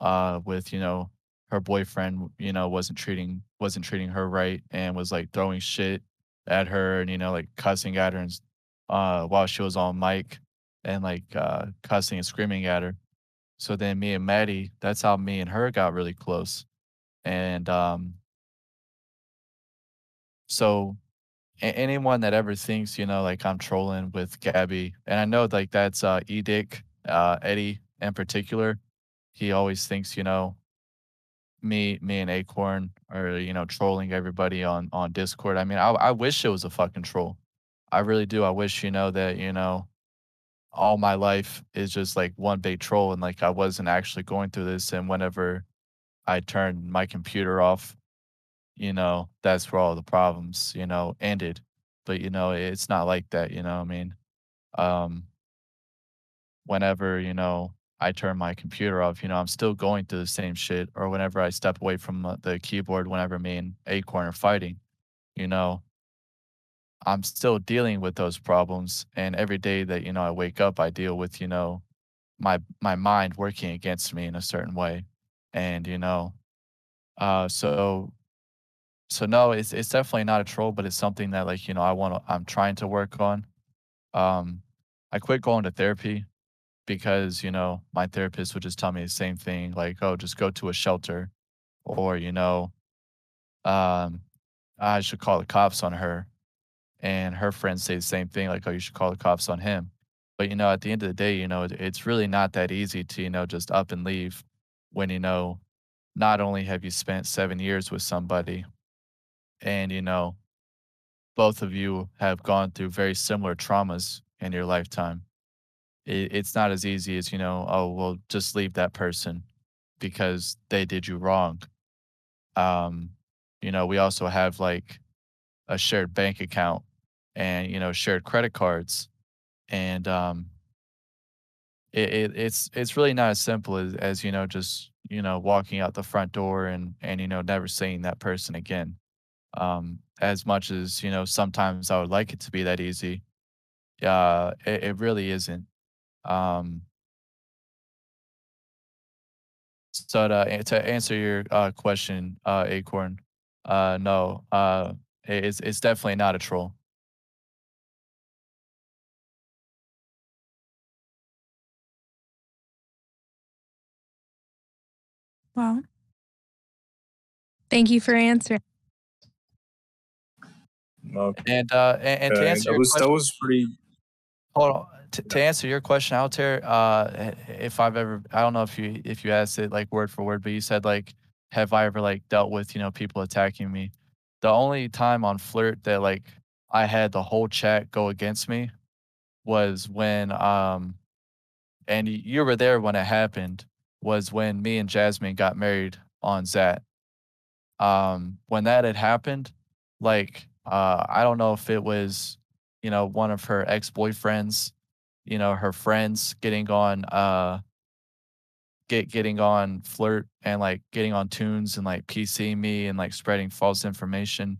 uh, with, you know, her boyfriend, you know, wasn't treating wasn't treating her right and was like throwing shit at her and, you know, like cussing at her and uh, while she was on mic and like uh, cussing and screaming at her. So then me and Maddie, that's how me and her got really close. And um, so anyone that ever thinks, you know, like I'm trolling with Gabby, and I know like that's uh, Edic, uh, Eddie in particular, he always thinks, you know, me, me and Acorn are, you know, trolling everybody on on Discord. I mean, I, I wish it was a fucking troll. I really do. I wish, you know, that, you know, all my life is just like one big troll and like I wasn't actually going through this. And whenever I turned my computer off, you know, that's where all the problems, you know, ended. But, you know, it's not like that, you know, I mean, um, whenever, you know, I turn my computer off, you know, I'm still going through the same shit. Or whenever I step away from uh, the keyboard, whenever me and Acorn are fighting, you know, I'm still dealing with those problems. And every day that, you know, I wake up, I deal with, you know, my my mind working against me in a certain way. And, you know, uh so so no, it's it's definitely not a troll, but it's something that like, you know, I want to I'm trying to work on. Um I quit going to therapy because, you know, my therapist would just tell me the same thing, like, oh, just go to a shelter or, you know, um I should call the cops on her and her friends say the same thing, like, "Oh, you should call the cops on him." But you know, at the end of the day, you know, it's really not that easy to you know just up and leave when you know not only have you spent seven years with somebody, and you know both of you have gone through very similar traumas in your lifetime. It, it's not as easy as you know, oh well, just leave that person because they did you wrong. Um, you know, we also have like a shared bank account and you know shared credit cards and um it, it, it's it's really not as simple as as you know just you know walking out the front door and and you know never seeing that person again um as much as you know sometimes i would like it to be that easy uh it, it really isn't um so to, to answer your uh question uh acorn uh no uh it's it's definitely not a troll Well, thank you for answering. Okay. And uh, and, and to answer that your was that was pretty. hold on. To, answer your question, Altair, uh, if I've ever, I don't know if you if you asked it like word for word, but you said like, have I ever like dealt with you know people attacking me? The only time on Flirt that like I had the whole chat go against me was when um, and you were there when it happened. was when me and Jasmine got married on Xat. Um, when that had happened, like uh, I don't know if it was, you know, one of her ex boyfriends, you know, her friends getting on uh get getting on flirt and like getting on tunes and like PC me and like spreading false information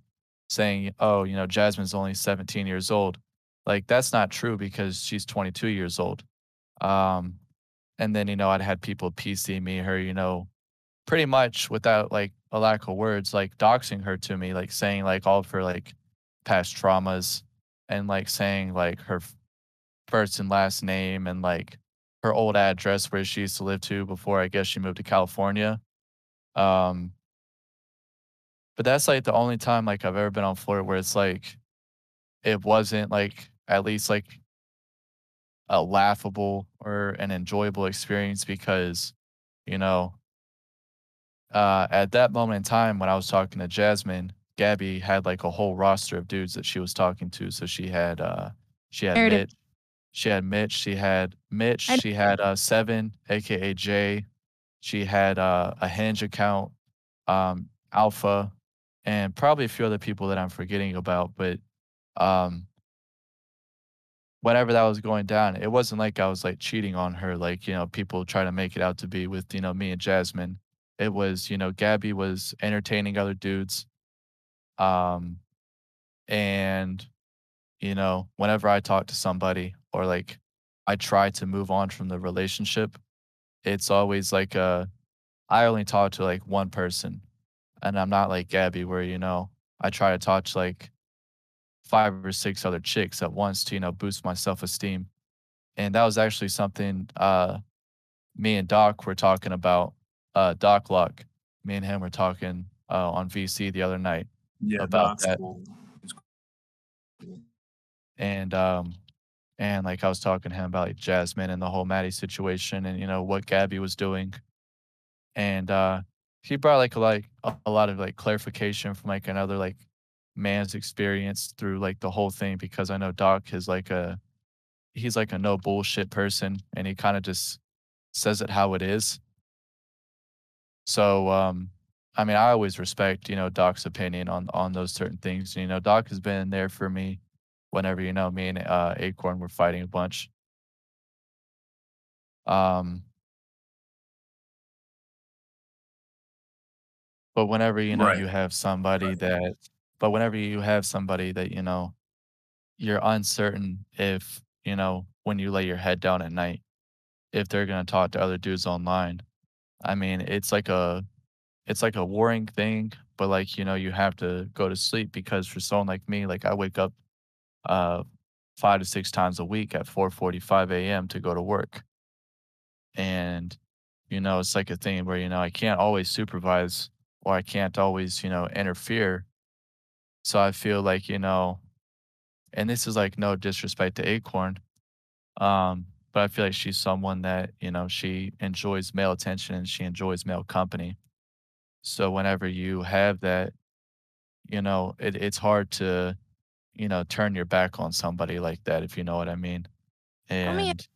saying, oh, you know, Jasmine's only 17 years old. Like that's not true because she's 22 years old. Um, and then, you know, I'd had people PC me her, you know, pretty much without like a lack of words, like doxing her to me, like saying like all of her like past traumas and like saying like her first and last name and like her old address where she used to live to before I guess she moved to California. Um, but that's like the only time like I've ever been on Florida where it's like it wasn't like at least like a laughable or an enjoyable experience because you know uh, at that moment in time when I was talking to Jasmine, Gabby had like a whole roster of dudes that she was talking to. So she had uh she had Mitch, she had Mitch. She had Mitch. She had uh, Seven, aka Jay. She had uh, a Hinge account, um, Alpha, and probably a few other people that I'm forgetting about. But um, whenever that was going down, it wasn't like I was like cheating on her, like you know people try to make it out to be with you know me and Jasmine. It was you know Gabby was entertaining other dudes, um, and you know whenever I talk to somebody or like I try to move on from the relationship, it's always like uh I only talk to like one person and I'm not like Gabby where you know I try to talk to like five or six other chicks at once to you know boost my self-esteem. And that was actually something uh me and Doc were talking about uh Doc Luck. Me and him were talking uh on VC the other night yeah, about that. cool. And um and like I was talking to him about like Jasmine and the whole Maddie situation and you know what Gabby was doing. And uh he brought like a like a, lot of like clarification from like another like man's experience through like the whole thing because I know Doc is like a he's like a no bullshit person and he kind of just says it how it is. So um I mean I always respect, you know, Doc's opinion on on those certain things. And, You know, Doc has been there for me whenever you know me and uh, Acorn were fighting a bunch. Um, but whenever you know Right. you have somebody that, but whenever you have somebody that you know, you're uncertain if you know when you lay your head down at night, if they're gonna talk to other dudes online. I mean, it's like a, it's like a worrying thing, but like you know, you have to go to sleep because for someone like me, like I wake up uh, five to six times a week at 4:45 a.m. to go to work. And you know, it's like a thing where you know I can't always supervise or I can't always you know interfere. So I feel like you know, and this is like no disrespect to Acorn, um, but I feel like she's someone that you know she enjoys male attention and she enjoys male company. So whenever you have that, you know, it, it's hard to you know, turn your back on somebody like that, if you know what I mean. Oh, me And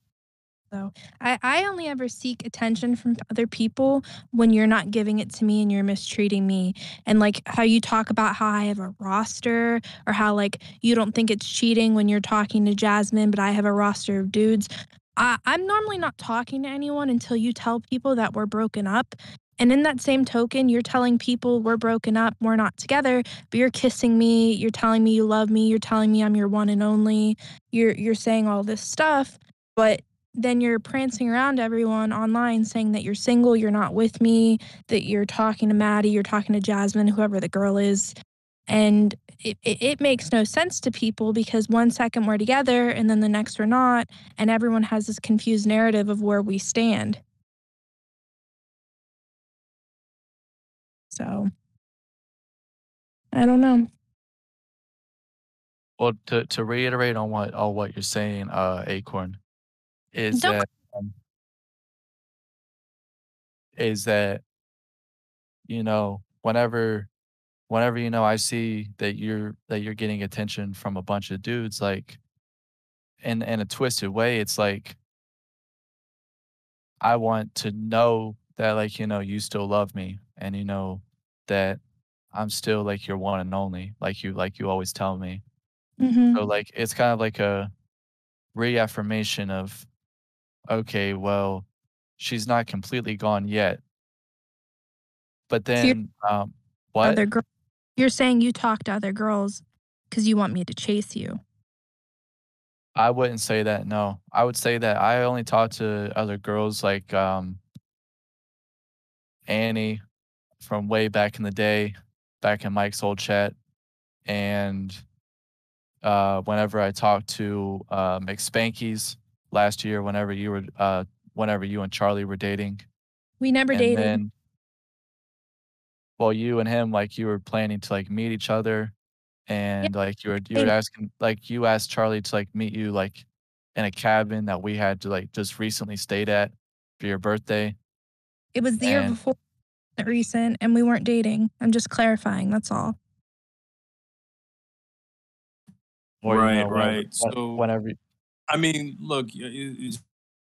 So I, I only ever seek attention from other people when you're not giving it to me and you're mistreating me. And like how you talk about how I have a roster or how like you don't think it's cheating when you're talking to Jasmine, but I have a roster of dudes. I, I'm normally not talking to anyone until you tell people that we're broken up. And in that same token, you're telling people we're broken up, we're not together, but you're kissing me, you're telling me you love me, you're telling me I'm your one and only. You're you're saying all this stuff, but then you're prancing around everyone online saying that you're single, you're not with me, that you're talking to Maddie, you're talking to Jasmine, whoever the girl is. And it, it, it makes no sense to people because one second we're together and then the next we're not. And everyone has this confused narrative of where we stand. So I don't know. well, to to reiterate on what on what you're saying, uh, Acorn, is Don't that um, is that you know whenever whenever you know I see that you're that you're getting attention from a bunch of dudes, like in in a twisted way, it's like I want to know that like, you know, you still love me and you know that I'm still like your one and only, like you like you always tell me. hmm So like it's kind of like a reaffirmation of okay, well, she's not completely gone yet. But So then um what? other girl. You're saying you talk to other girls because you want me to chase you. I wouldn't say that, no. I would say that I only talk to other girls like um Annie from way back in the day, back in Mike's old chat. And uh whenever I talked to uh McSpankies last year, whenever you were uh whenever you and Charlie were dating. We never And dated. then well you and him like you were planning to like meet each other and like you were you were asking like you asked Charlie to like meet you like in a cabin that we had to like just recently stayed at for your birthday. It was the year before recent, and we weren't dating. I'm just clarifying. That's all. or you Right, know right. when- So whenever I mean, look, i- i- it's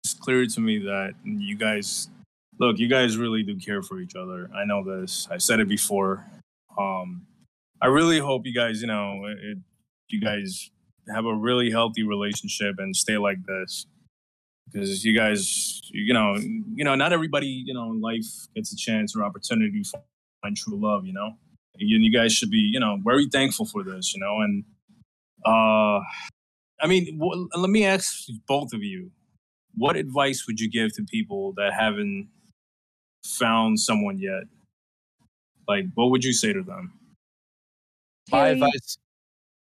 it's clear to me that you guys, look, you guys really do care for each other. I know this. I said it before. Um, I really hope you guys, you know, it, you guys have a really healthy relationship and stay like this because you guys, you know, you know, not everybody, you know, in life gets a chance or opportunity to find true love. You know, and you guys should be, you know, very thankful for this. You know, and uh I mean, wh- let me ask both of you: What advice would you give to people that haven't found someone yet? Like, what would you say to them? my advice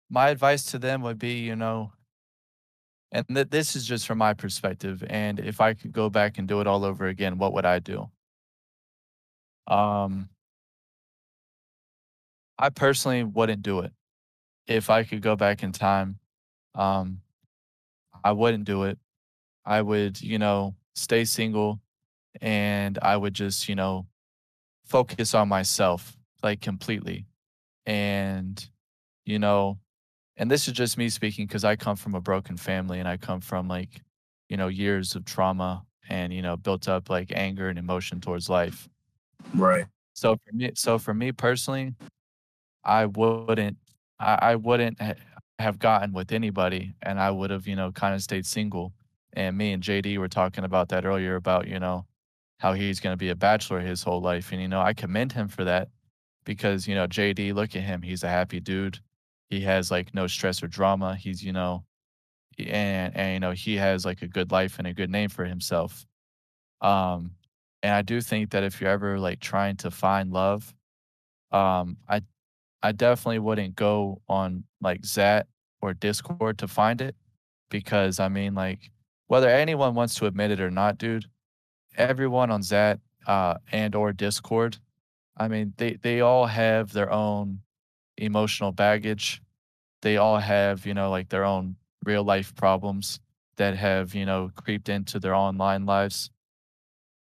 my advice to them would be, you know, and th- this is just from my perspective and if I could go back and do it all over again, what would I do? Um I personally wouldn't do it. If I could go back in time, um I wouldn't do it. I would, you know, stay single and I would just, you know, focus on myself like completely. And, you know, and this is just me speaking because I come from a broken family and I come from like, you know, years of trauma and, you know, built up like anger and emotion towards life. Right. So for me, so for me personally, I wouldn't, I, I wouldn't ha- have gotten with anybody, and I would have, you know, kind of stayed single. And me and JD were talking about that earlier about, you know, how he's going to be a bachelor his whole life, and you know, I commend him for that because you know, JD, look at him, he's a happy dude. He has like no stress or drama. He's, you know, and and you know, he has like a good life and a good name for himself. Um, and I do think that if you're ever like trying to find love, um, I I definitely wouldn't go on like Xat or Discord to find it because I mean like whether anyone wants to admit it or not, dude, everyone on Xat uh and or Discord, I mean they they all have their own emotional baggage. They all have, you know, like their own real life problems that have, you know, creeped into their online lives.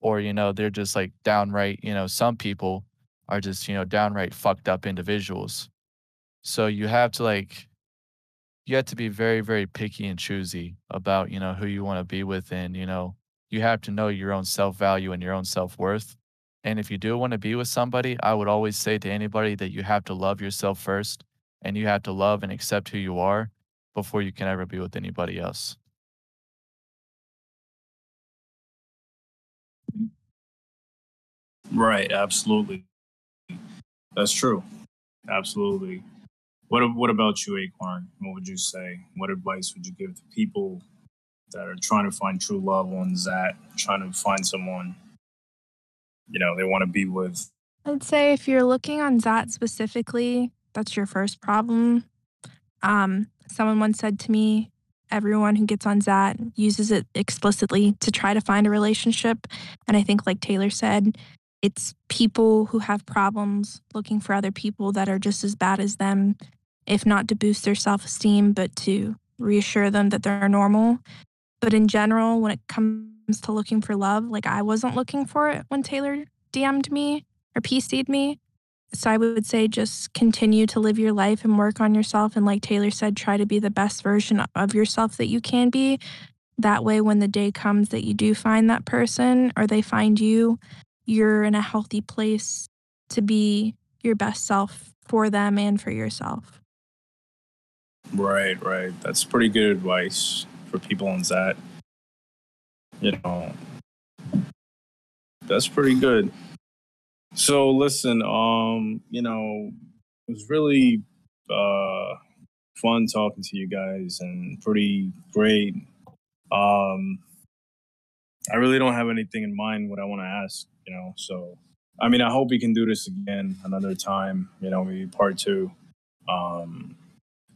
Or you know they're just like downright you know some people are just you know downright fucked up individuals. So you have to like you have to be very very picky and choosy about you know who you want to be with and you know you have to know your own self-value and your own self-worth and if you do want to be with somebody i would always say to anybody that you have to love yourself first and you have to love and accept who you are before you can ever be with anybody else Right. Absolutely. That's true. Absolutely. What What about you, Acorn? What would you say? What advice would you give to people that are trying to find true love on Xat, trying to find someone you know they want to be with? I'd say if you're looking on Xat specifically, that's your first problem. Um, someone once said to me, everyone who gets on Xat uses it explicitly to try to find a relationship. And I think, like Taylor said, it's people who have problems looking for other people that are just as bad as them, if not to boost their self esteem, but to reassure them that they're normal. But in general, when it comes to looking for love, like I wasn't looking for it when Taylor DM'd me or PC'd me. So I would say just continue to live your life and work on yourself. And like Taylor said, try to be the best version of yourself that you can be. that way when the day comes that you do find that person or they find you you're in a healthy place to be your best self for them and for yourself right right that's pretty good advice for people on that you know that's pretty good. So listen um you know it was really uh fun talking to you guys and pretty great. Um i really don't have anything in mind what i want to ask you know so i mean i hope we can do this again another time you know maybe part two. Um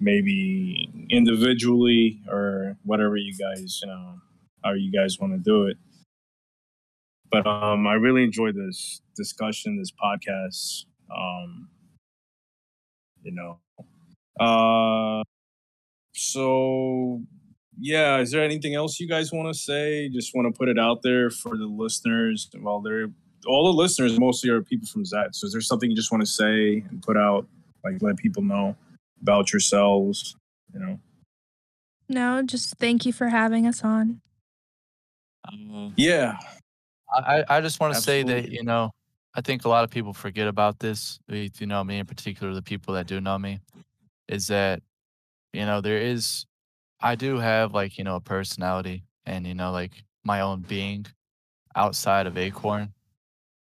maybe individually or whatever you guys you know how you guys want to do it but um, I really enjoyed this discussion, this podcast. Um, you know, uh, so yeah, is there anything else you guys want to say? Just want to put it out there for the listeners. Well, they're all the listeners mostly are people from Xat. So is there something you just want to say and put out, like let people know about yourselves? You know. No, just thank you for having us on. Uh, yeah, I, I just want to say that, you know, I think a lot of people forget about this. You know, me in particular, the people that do know me, is that, you know, there is, I do have like, you know, a personality and, you know, like my own being outside of Acorn.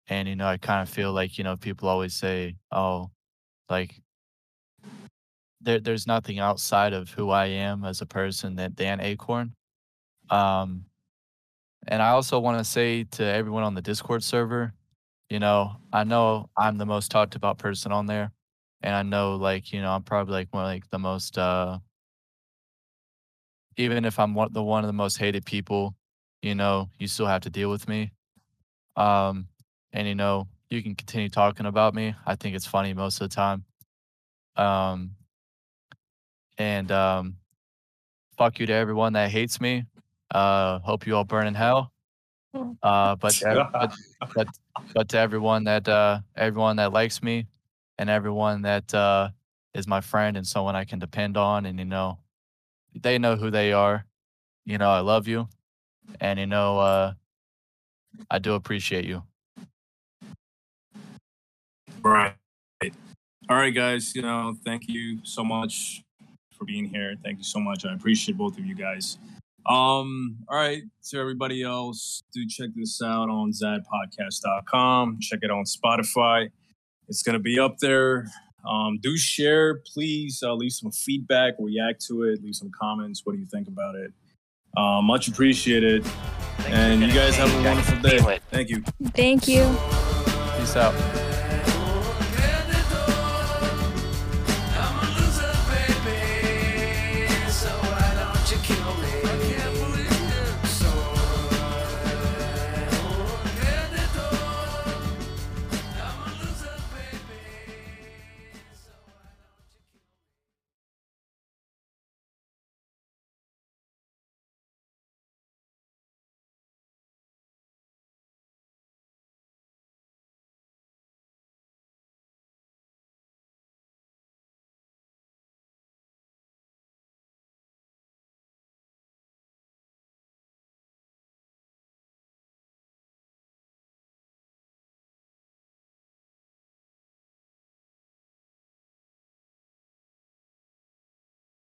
And, you know, I kind of feel like, you know, people always say, oh, like, there, there's nothing outside of who I am as a person that than Acorn. Um, and I also want to say to everyone on the Discord server, you know, I know I'm the most talked about person on there. And I know like, you know, I'm probably like one like the most uh even if I'm one the one of the most hated people, you know, you still have to deal with me. Um and you know, you can continue talking about me. I think it's funny most of the time. Um and um fuck you to everyone that hates me uh, hope you all burn in hell. Hmm. Uh, but, but, but, but to everyone that, uh, everyone that likes me and everyone that, uh, is my friend and someone I can depend on. And, you know, they know who they are. You know, I love you. And, you know, uh, I do appreciate you. Right. All right, guys. You know, thank you so much for being here. Thank you so much. I appreciate both of you guys. Um, all right, to everybody else, do check this out on xatpodcast.com. Check it on Spotify. It's gonna be up there. Um, do share, please. Uh, leave some feedback, react to it, leave some comments. What do you think about it? Uh, much appreciated. Thanks and you guys have a wonderful day. Thank you. Thank you. Peace out.